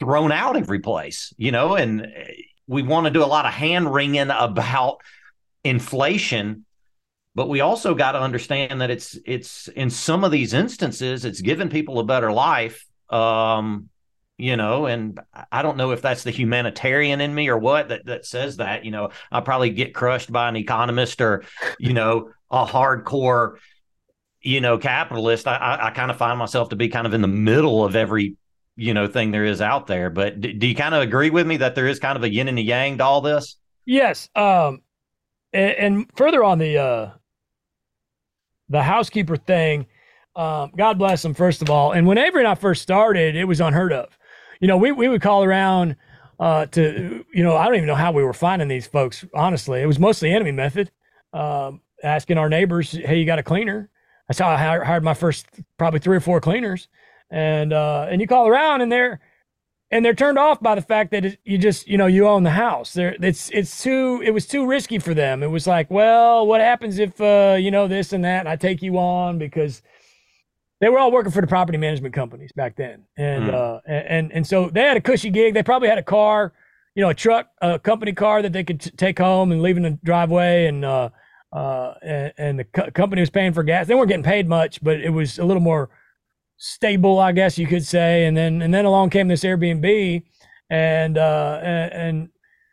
thrown out every place, you know, and we want to do a lot of hand wringing about inflation but we also got to understand that it's it's in some of these instances it's given people a better life Um, you know, and I don't know if that's the humanitarian in me or what that, that says that, you know, I'll probably get crushed by an economist or, you know, a hardcore, you know, capitalist. I, I, I kind of find myself to be kind of in the middle of every, you know, thing there is out there. But do, do you kind of agree with me that there is kind of a yin and a yang to all this? Yes. Um, and, and further on the, uh, the housekeeper thing, um, God bless them, first of all. And when Avery and I first started, it was unheard of you know, we, we would call around uh, to, you know, I don't even know how we were finding these folks, honestly. It was mostly enemy method, um, asking our neighbors, hey, you got a cleaner? That's how I hired my first probably three or four cleaners. And, uh, and you call around and they're, and they're turned off by the fact that you just, you know, you own the house. There, it's, it's too, it was too risky for them. It was like, well, what happens if, uh, you know, this and that, and I take you on because, they were all working for the property management companies back then, and mm. uh, and and so they had a cushy gig. They probably had a car, you know, a truck, a company car that they could t- take home and leave in the driveway, and uh, uh, and, and the co- company was paying for gas. They weren't getting paid much, but it was a little more stable, I guess you could say. And then and then along came this Airbnb, and uh, and, and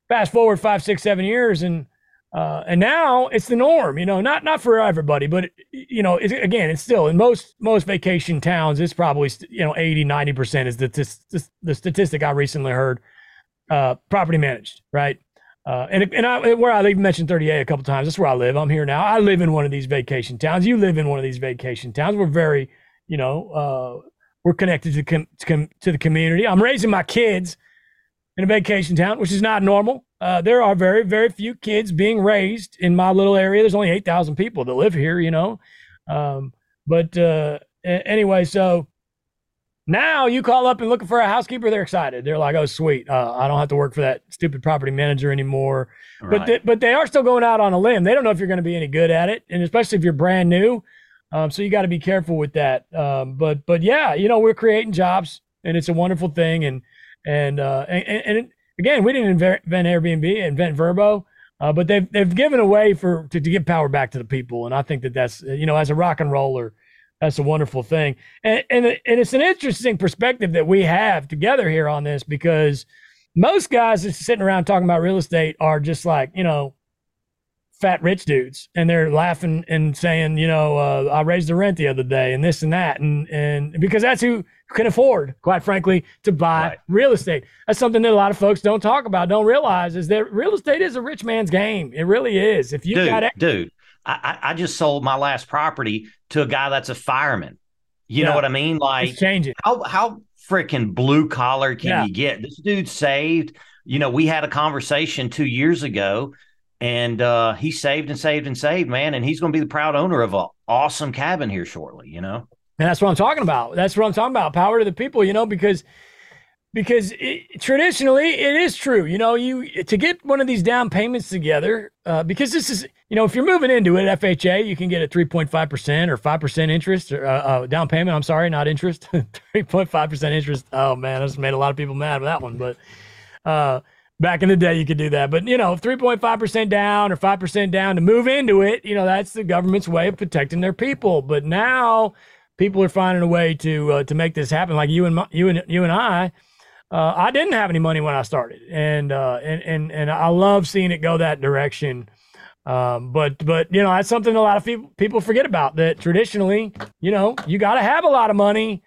fast forward five, six, seven years, and uh, and now it's the norm, you know, not not for everybody, but you know, it, again, it's still in most most vacation towns, it's probably you know 80, 90 percent is the, the statistic I recently heard. Uh, property managed, right? Uh, and and I, where I even mentioned 30A a couple times. That's where I live. I'm here now. I live in one of these vacation towns. You live in one of these vacation towns. We're very, you know, uh, we're connected to com- to, com- to the community. I'm raising my kids in a vacation town, which is not normal. Uh, there are very, very few kids being raised in my little area. There's only 8,000 people that live here, you know. Um, but uh, anyway, so now you call up and looking for a housekeeper, they're excited. They're like, oh, sweet. Uh, I don't have to work for that stupid property manager anymore. Right. But, th- but they are still going out on a limb. They don't know if you're going to be any good at it. And especially if you're brand new. Um, so you got to be careful with that. Um, but, but yeah, you know, we're creating jobs and it's a wonderful thing. And, and, uh, and, and again, we didn't invent Airbnb, invent Vrbo, uh, but they've they've given away for to, to give power back to the people, and I think that that's you know as a rock and roller, that's a wonderful thing, and and and it's an interesting perspective that we have together here on this because most guys that's sitting around talking about real estate are just like you know fat rich dudes and they're laughing and saying you know uh, i raised the rent the other day and this and that and and because that's who can afford quite frankly to buy right. real estate. That's something that a lot of folks don't talk about don't realize is that real estate is a rich man's game. It really is. If you dude, got it dude I, I just sold my last property to a guy that's a fireman. You yeah. know what i mean? Like it's changing. how how freaking blue collar can yeah. you get? This dude saved you know we had a conversation two years ago and uh, he saved and saved and saved, man. And he's going to be the proud owner of an awesome cabin here shortly. You know, and that's what I'm talking about. That's what I'm talking about. Power to the people. You know, because because it, traditionally it is true. You know, you to get one of these down payments together uh, because this is you know if you're moving into it, FHA you can get a 3.5 percent or five percent interest or uh, uh, down payment. I'm sorry, not interest. 3.5 percent interest. Oh man, I just made a lot of people mad with that one, but. Back in the day, you could do that. But, you know, 3.5% down or 5% down to move into it, you know, that's the government's way of protecting their people. But now people are finding a way to uh, to make this happen. Like you and my, you and you and I, uh, I didn't have any money when I started, and uh, and and and I love seeing it go that direction. Um, but but you know that's something a lot of people people forget about. That traditionally, you know, you got to have a lot of money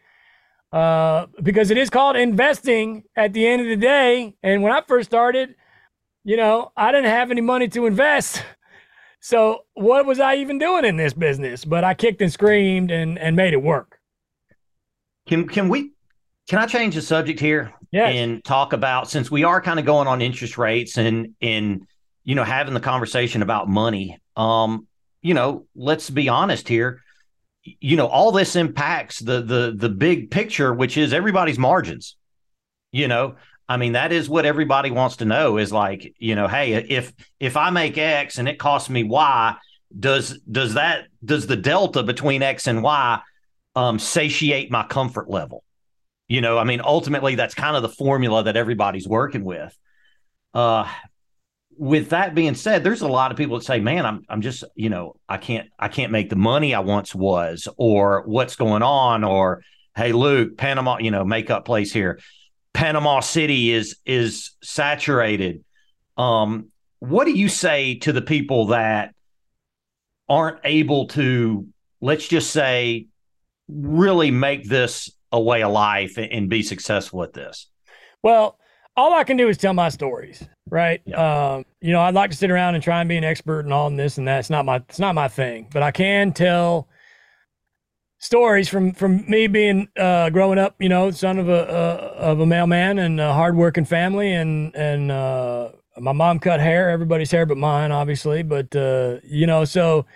uh, because it is called investing at the end of the day. And when I first started, you know, I didn't have any money to invest. So what was I even doing in this business? But I kicked and screamed and, and made it work. Can can we can I change the subject here yes. and talk about since we are kind of going on interest rates and and you know having the conversation about money. Um, you know, let's be honest here you know all this impacts the the the big picture which is everybody's margins. You know i mean that is what everybody wants to know is like you know hey if if i make x and it costs me y does does that does the delta between x and y um satiate my comfort level? You know i mean ultimately that's kind of the formula that everybody's working with. Uh with that being said, there's a lot of people that say, "Man, I'm I'm just you know I can't I can't make the money I once was, or what's going on, or hey Luke, Panama, you know, makeup place here. Panama City is is saturated. Um, what do you say to the people that aren't able to, let's just say, really make this a way of life and be successful at this? Well, all I can do is tell my stories, right? Yeah. Um, you know, I'd like to sit around and try and be an expert and all this and that. It's not my it's not my thing, but I can tell stories from from me being uh, growing up, you know, son of a uh, of a mailman and a hardworking family, and and uh, my mom cut hair, everybody's hair but mine, obviously. But uh, you know, so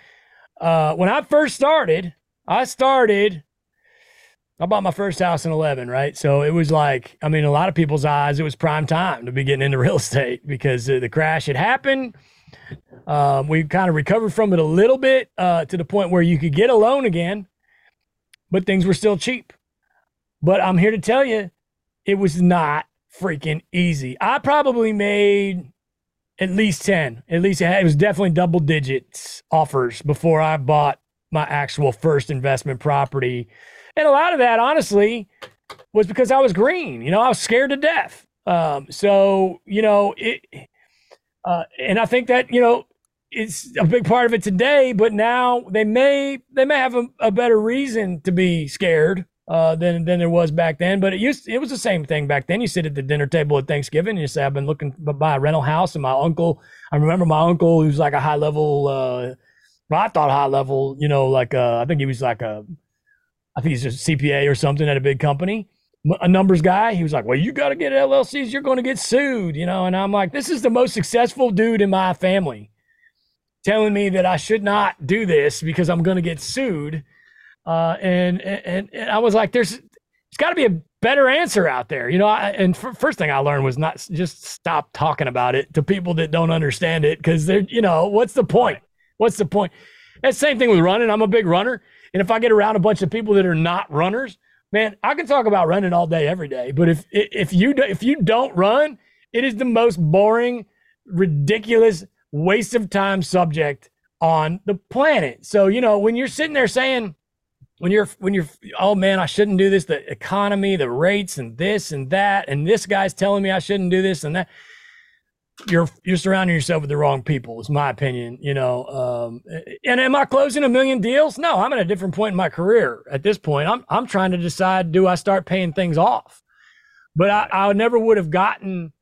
uh, when I first started, I started I bought my first house in 11, right? So it was like, I mean, a lot of people's eyes, it was prime time to be getting into real estate because the crash had happened. Um, we kind of recovered from it a little bit uh, to the point where you could get a loan again, but things were still cheap. But I'm here to tell you, it was not freaking easy. I probably made at least 10, at least it was definitely double digits offers before I bought my actual first investment property and a lot of that, honestly, was because I was green. You know, I was scared to death. Um, so, you know, it, uh, and I think that, you know, it's a big part of it today, but now they may, they may have a, a better reason to be scared. Uh, than than there was back then. But it used it was the same thing back then. You sit at the dinner table at Thanksgiving and you say, "I've been looking to buy a rental house," and my uncle. I remember my uncle, who's like a high level. Uh, well, I thought high level. You know, like uh, I think he was like a I think he's just CPA or something at a big company, a numbers guy. He was like, "Well, you got to get LLCs. You're going to get sued," you know. And I'm like, "This is the most successful dude in my family, telling me that I should not do this because I'm going to get sued." Uh, and, and and I was like, "There's, there's got to be a better answer out there," you know. I, and f- first thing I learned was not just stop talking about it to people that don't understand it because they're, you know, what's the point? What's the point? That same thing with running. I'm a big runner. And if I get around a bunch of people that are not runners, man, I can talk about running all day, every day. But if if you if you don't run, it is the most boring, ridiculous, waste of time subject on the planet. So you know when you're sitting there saying, when you're when you're oh man, I shouldn't do this, the economy, the rates, and this and that, and this guy's telling me I shouldn't do this and that you're you're surrounding yourself with the wrong people. Is my opinion. You know, um, and am I closing a million deals? No, I'm at a different point in my career at this point. I'm I'm trying to decide: do I start paying things off? But I, I never would have gotten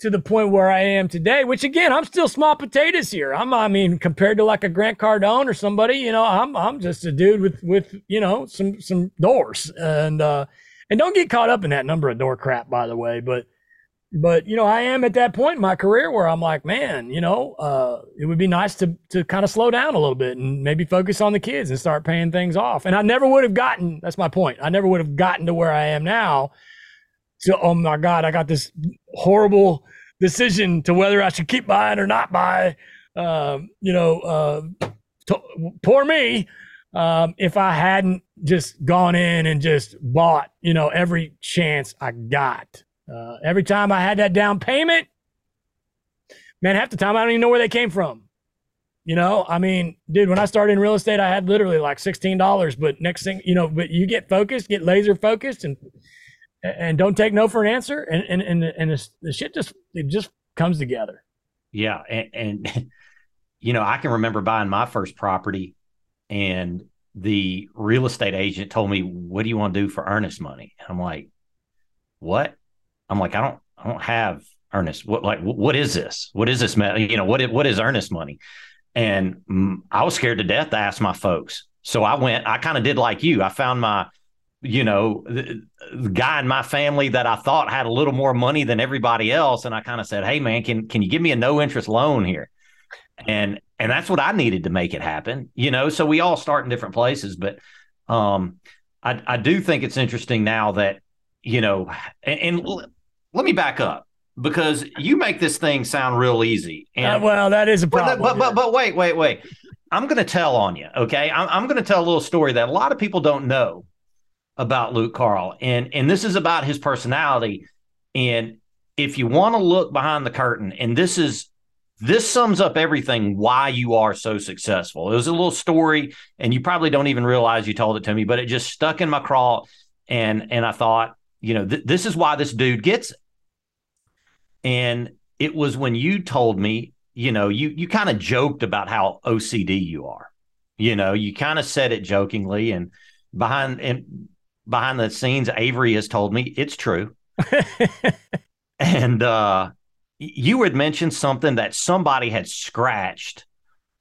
to the point where I am today. Which again, I'm still small potatoes here. I'm I mean, compared to like a Grant Cardone or somebody, you know, I'm I'm just a dude with with you know some some doors and uh, and don't get caught up in that number of door crap, by the way, but but you know, I am at that point in my career where I'm like, man, you know, uh, it would be nice to to kind of slow down a little bit and maybe focus on the kids and start paying things off. And I never would have gotten. That's my point. I never would have gotten to where I am now. So, oh my God, I got this horrible decision to whether I should keep buying or not buy. Um, you know, uh, to, poor me. Um, if I hadn't just gone in and just bought, you know, every chance I got. Uh, every time I had that down payment, man, half the time I don't even know where they came from. You know, I mean, dude, when I started in real estate, I had literally like sixteen dollars. But next thing, you know, but you get focused, get laser focused, and and don't take no for an answer, and and and, and the, the shit just it just comes together. Yeah, and, and you know, I can remember buying my first property, and the real estate agent told me, "What do you want to do for earnest money?" And I'm like, "What?" I'm like, I don't, I don't have earnest. What like, what is this? What is this? You know, what what is earnest money? And mm, I was scared to death to ask my folks. So I went. I kind of did like you. I found my, you know, the, guy in my family that I thought had a little more money than everybody else, and I kind of said, "Hey, man, can can you give me a no interest loan here?" And and that's what I needed to make it happen. You know, so we all start in different places, but um, I I do think it's interesting now that you know, and, and let me back up because you make this thing sound real easy. And uh, well, that is a problem. But but, but, but wait, wait, wait. I'm going to tell on you. Okay, I'm, I'm going to tell a little story that a lot of people don't know about Luke Carl, and and this is about his personality. And if you want to look behind the curtain, and this is this sums up everything why you are so successful. It was a little story, and you probably don't even realize you told it to me, but it just stuck in my craw and and I thought, you know, th- this is why this dude gets it. And it was when you told me, you know, you you kind of joked about how OCD you are. You know, you kind of said it jokingly, and behind and behind the scenes, Avery has told me it's true. and uh, you had mentioned something that somebody had scratched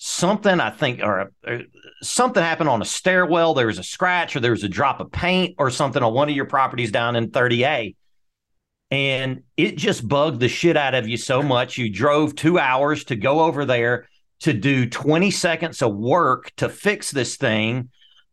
something I think or, or, something happened on a stairwell. There was a scratch or there was a drop of paint or something on one of your properties down in 30A. And it just bugged the shit out of you so much. You drove two hours to go over there to do 20 seconds of work to fix this thing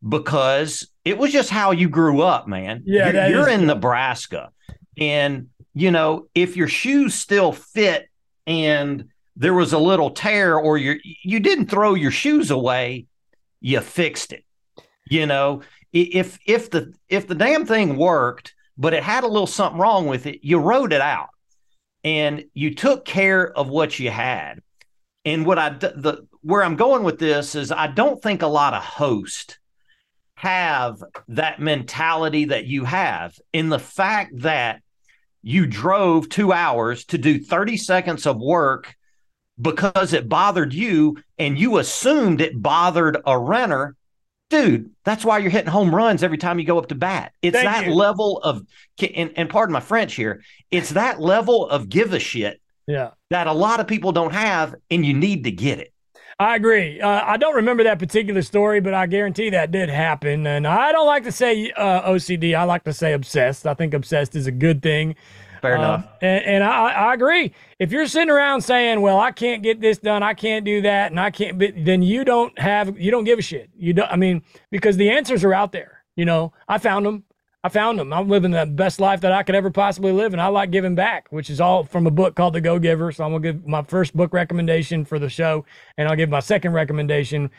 because it was just how you grew up, man. Yeah, you're, you're in Nebraska. And, you know, if your shoes still fit and there was a little tear or you you didn't throw your shoes away, you fixed it. You know, if if the if the damn thing worked, but it had a little something wrong with it, you wrote it out and you took care of what you had. And what I the where I'm going with this is I don't think a lot of hosts have that mentality that you have in the fact that you drove 2 hours to do 30 seconds of work because it bothered you and you assumed it bothered a renter, dude, that's why you're hitting home runs every time you go up to bat. It's Thank that you. level of, and, and pardon my French here, it's that level of give a shit yeah. that a lot of people don't have, and you need to get it. I agree. Uh, I don't remember that particular story, but I guarantee that did happen. And I don't like to say uh, OCD. I like to say obsessed. I think obsessed is a good thing. Fair uh, enough. And, and I, I, agree. If you're sitting around saying, "Well, I can't get this done, I can't do that, and I can't," then you don't have, you don't give a shit. You don't. I mean, because the answers are out there. You know, I found them. I found them. I'm living the best life that I could ever possibly live, and I like giving back, which is all from a book called The Go Giver. So I'm gonna give my first book recommendation for the show, and I'll give my second recommendation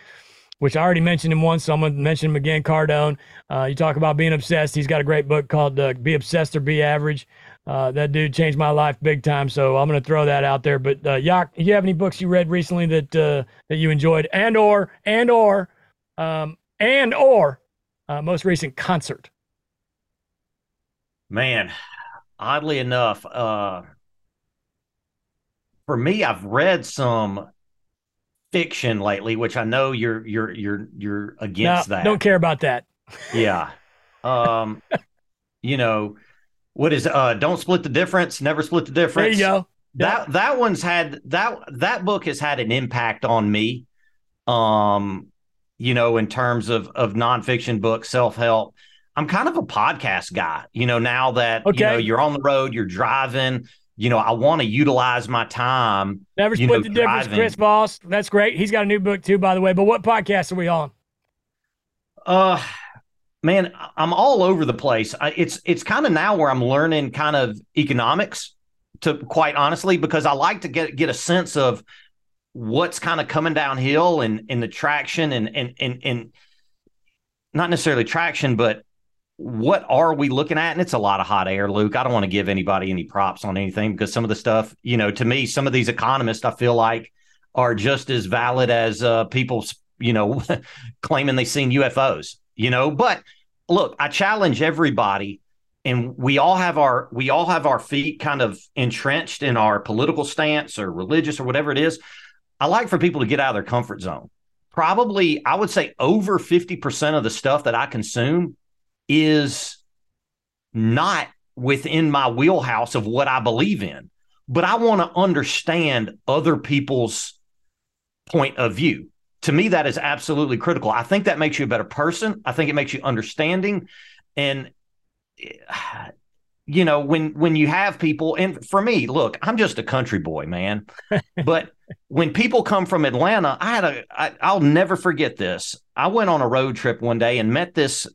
which I already mentioned him once, so I'm going to mention him again. Cardone. Uh, you talk about being obsessed. He's got a great book called uh, Be Obsessed or Be Average. Uh, that dude changed my life big time. So I'm going to throw that out there. But uh, Yok, you have any books you read recently that uh, that you enjoyed, and or and or um, and or uh, most recent concert? Man, oddly enough, uh, for me, I've read some fiction lately, which I know you're you're you're you're against no, that. Don't care about that. Yeah. Um, you know what is uh don't split the difference never split the difference there you go that yeah. that one's had that that book has had an impact on me um you know in terms of of nonfiction books self-help i'm kind of a podcast guy you know now that okay. you know you're on the road you're driving you know i want to utilize my time never split know, the difference driving. chris voss that's great he's got a new book too by the way but what podcast are we on uh man, I'm all over the place. It's it's kind of now where I'm learning kind of economics to quite honestly because I like to get get a sense of what's kind of coming downhill and and the traction and and and and not necessarily traction, but what are we looking at? And it's a lot of hot air, Luke. I don't want to give anybody any props on anything because some of the stuff, you know, to me, some of these economists, I feel like are just as valid as uh, people, you know, claiming they've seen UFOs you know, but look, I challenge everybody and we all have our we all have our feet kind of entrenched in our political stance or religious or whatever it is. I like for people to get out of their comfort zone. Probably I would say over 50% of the stuff that I consume is not within my wheelhouse of what I believe in. But I want to understand other people's point of view to me, that is absolutely critical. I think that makes you a better person. I think it makes you understanding. And you know, when when you have people, and for me, look, I'm just a country boy, man. but when people come from Atlanta, I had a I, I'll never forget this. I went on a road trip one day and met this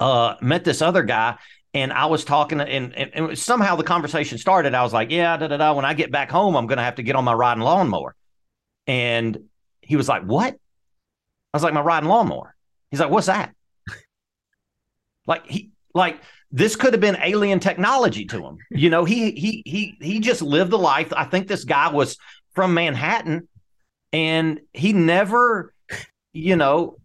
uh met this other guy and I was talking, and, and, and, somehow the conversation started. I was like, "Yeah, da da da." When I get back home, I'm going to have to get on my riding lawnmower. And he was like, What? I was like, My riding lawnmower. He's like, What's that? like he like this could have been alien technology to him. You know, he he he he just lived the life. I think this guy was from Manhattan and he never, you know,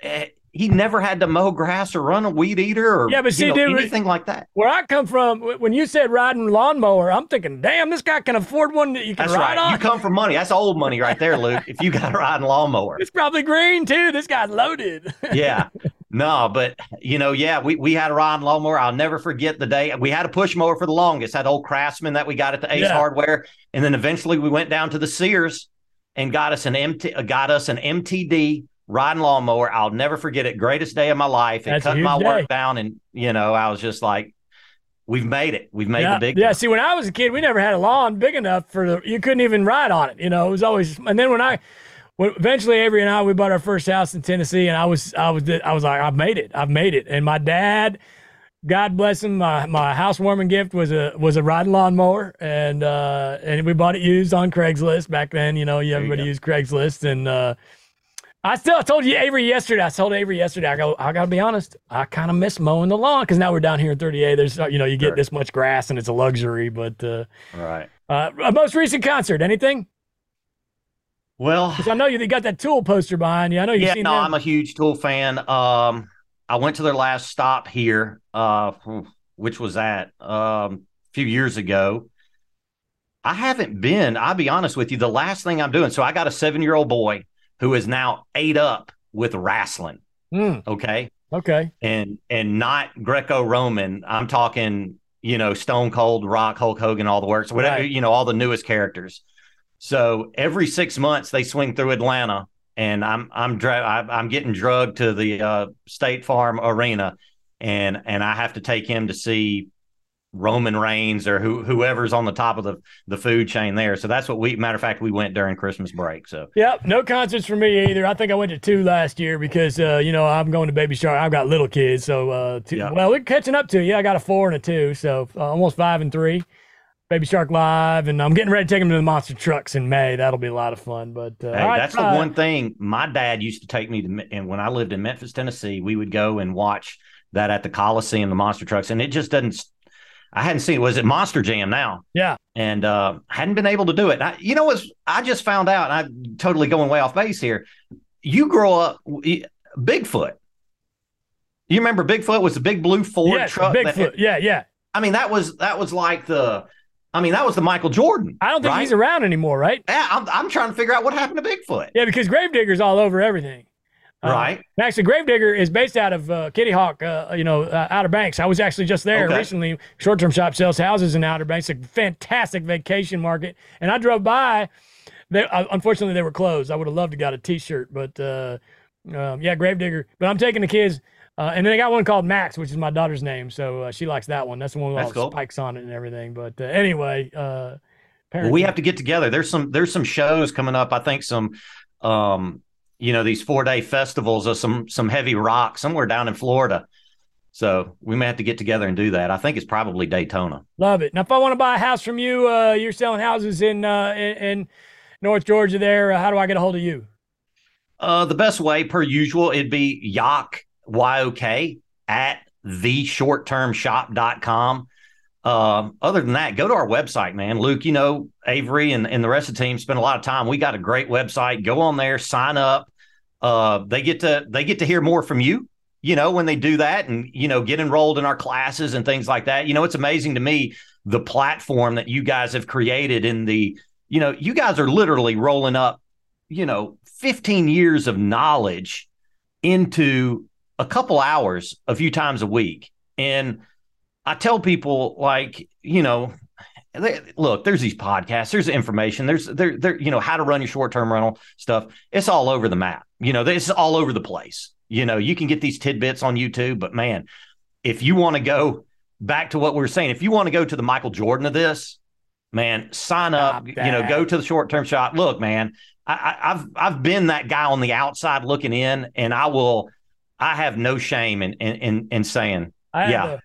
eh, he never had to mow grass or run a weed eater or yeah, but see, know, dude, anything like that. Where I come from, when you said riding lawnmower, I'm thinking, damn, this guy can afford one that you can That's ride right. on. You come from money. That's old money right there, Luke. if you got a riding lawnmower, it's probably green too. This guy's loaded. yeah. No, but you know, yeah, we, we had a riding lawnmower. I'll never forget the day we had a push mower for the longest. That old Craftsman that we got at the Ace Yeah. Hardware, and then eventually we went down to the Sears and got us an MT, uh, got us an MTD riding lawnmower. I'll never forget it. Greatest day of my life. It That's cut my day. work down, and you know, I was just like, we've made it. We've made yeah, the big. yeah. See, when I was a kid, we never had a lawn big enough for the. You couldn't even ride on it. You know, it was always. And then when I, when eventually Avery and I we bought our first house in Tennessee, and I was I was I was like I've made it. I've made it. And my dad, God bless him, my my housewarming gift was a was a riding lawnmower, and uh and we bought it used on Craigslist back then. You know, you everybody go. used Craigslist, and. uh I still I told you Avery yesterday. I told Avery yesterday. I go. I gotta be honest. I kind of miss mowing the lawn because now we're down here in 30A. There's you know you get Sure. this much grass and it's a luxury. But uh, Right. uh, a most recent concert, anything? Well, I know you got that Tool poster behind you. I know you've yeah, seen no, them. I'm a huge Tool fan. Um, I went to their last stop here, uh, which was at um, a few years ago. I haven't been. I'll be honest with you. The last thing I'm doing. So I got a seven year old boy who is now ate up with wrestling. Hmm, Okay, okay. and and not Greco Roman. I'm talking, you know, Stone Cold, Rock, Hulk Hogan, all the works, whatever, Right. you know, all the newest characters. So every six months they swing through Atlanta, and I'm I'm dra- I'm getting drugged to the uh, State Farm Arena, and and I have to take him to see Roman Reigns or who whoever's on the top of the the food chain there. So that's what we. Matter of fact, we went during Christmas break. So Yep, no concerts for me either. I think I went to two last year because uh, you know I'm going to Baby Shark. I've got little kids, so uh, two, Yeah. well we're catching up to you. I got a four and a two, so uh, almost five and three. Baby Shark live, and I'm getting ready to take them to the monster trucks in May. That'll be a lot of fun. But uh, Hey, right, that's the one thing my dad used to take me to. And when I lived in Memphis, Tennessee, we would go and watch that at the Coliseum, the monster trucks, and it just doesn't. I hadn't seen it. Was it Monster Jam now? Yeah, And uh, hadn't been able to do it. I, you know what? I just found out. And I'm totally going way off base here. You grow up Bigfoot. You remember Bigfoot was the big blue Ford yes, truck. that- yeah, yeah. I mean, that was that was like the. I mean, that was the Michael Jordan. I don't think right? he's around anymore, right? Yeah, I'm, I'm trying to figure out what happened to Bigfoot. Yeah, because Gravedigger's all over everything. Uh, Right. and Actually, Gravedigger is based out of uh, Kitty Hawk, uh, you know, uh, Outer Banks. I was actually just there Okay. recently. Short term shop sells houses in Outer Banks, a fantastic vacation market. And I drove by. They, uh, unfortunately, they were closed. I would have loved to got a t shirt, but uh, um, yeah, Gravedigger. But I'm taking the kids. Uh, and then I got one called Max, which is my daughter's name. So uh, she likes that one. That's the one with all That's the cool. spikes on it and everything. But uh, anyway, uh, Well, we have to get together. There's some there's some shows coming up. I think some um you know these four day festivals of some some heavy rock somewhere down in Florida. So we may have to get together and do that. I think it's probably Daytona. Love it. Now, if I want to buy a house from you, uh, you're selling houses in uh, in, North Georgia. There, uh, how do I get a hold of you? Uh the best way per usual it'd be Yok Y O K at the shorttermshop.com. Um, other than that, go to our website, man. Luke, you know, Avery and, and the rest of the team spend a lot of time. We got a great website. Go on there, sign up. Uh, they get to they get to hear more from you, you know, when they do that and you know, get enrolled in our classes and things like that. You know, it's amazing to me the platform that you guys have created in the, you know, you guys are literally rolling up, you know, 15 years of knowledge into a couple hours a few times a week. And I tell people like, you know, they, look, there's these podcasts, there's information, there's there there you know how to run your short-term rental stuff. It's all over the map. You know, this is all over the place. You know, you can get these tidbits on YouTube, but man, if you want to go back to what we were saying, if you want to go to the Michael Jordan of this, man, sign up, you know, go to the short-term shop. Look, man, I, I, I've I've been that guy on the outside looking in, and I will I have no shame in in in, in saying have Yeah. a-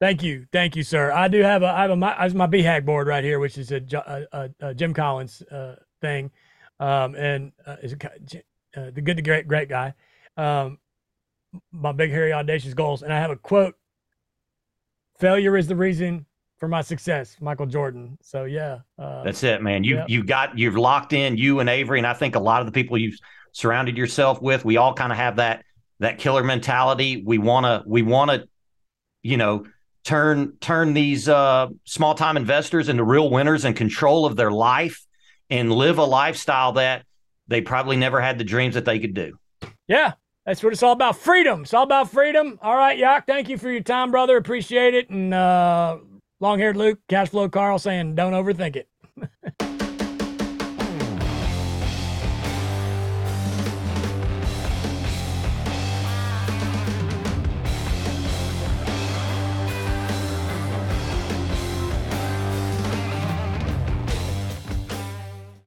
thank you, thank you, sir. I do have a I have a my, have my BHAG board right here, which is a, a, a, Jim Collins uh, thing, um, and uh, is J- uh, the good the great great guy. Um, my big hairy audacious goals, and I have a quote: "Failure is the reason for my success." Michael Jordan. So yeah, uh, That's it, man. You Yep. you've got you've locked in you and Avery, and I think a lot of the people you've surrounded yourself with, we all kind of have that that killer mentality. We want to we want to you know turn turn these uh, small time investors into real winners and control of their life and live a lifestyle that they probably never had the dreams that they could do. Yeah, that's what it's all about. Freedom. It's all about freedom. All right, Yok, thank you for your time, brother. Appreciate it. And uh, long haired Luke, cash flow Carl saying, don't overthink it.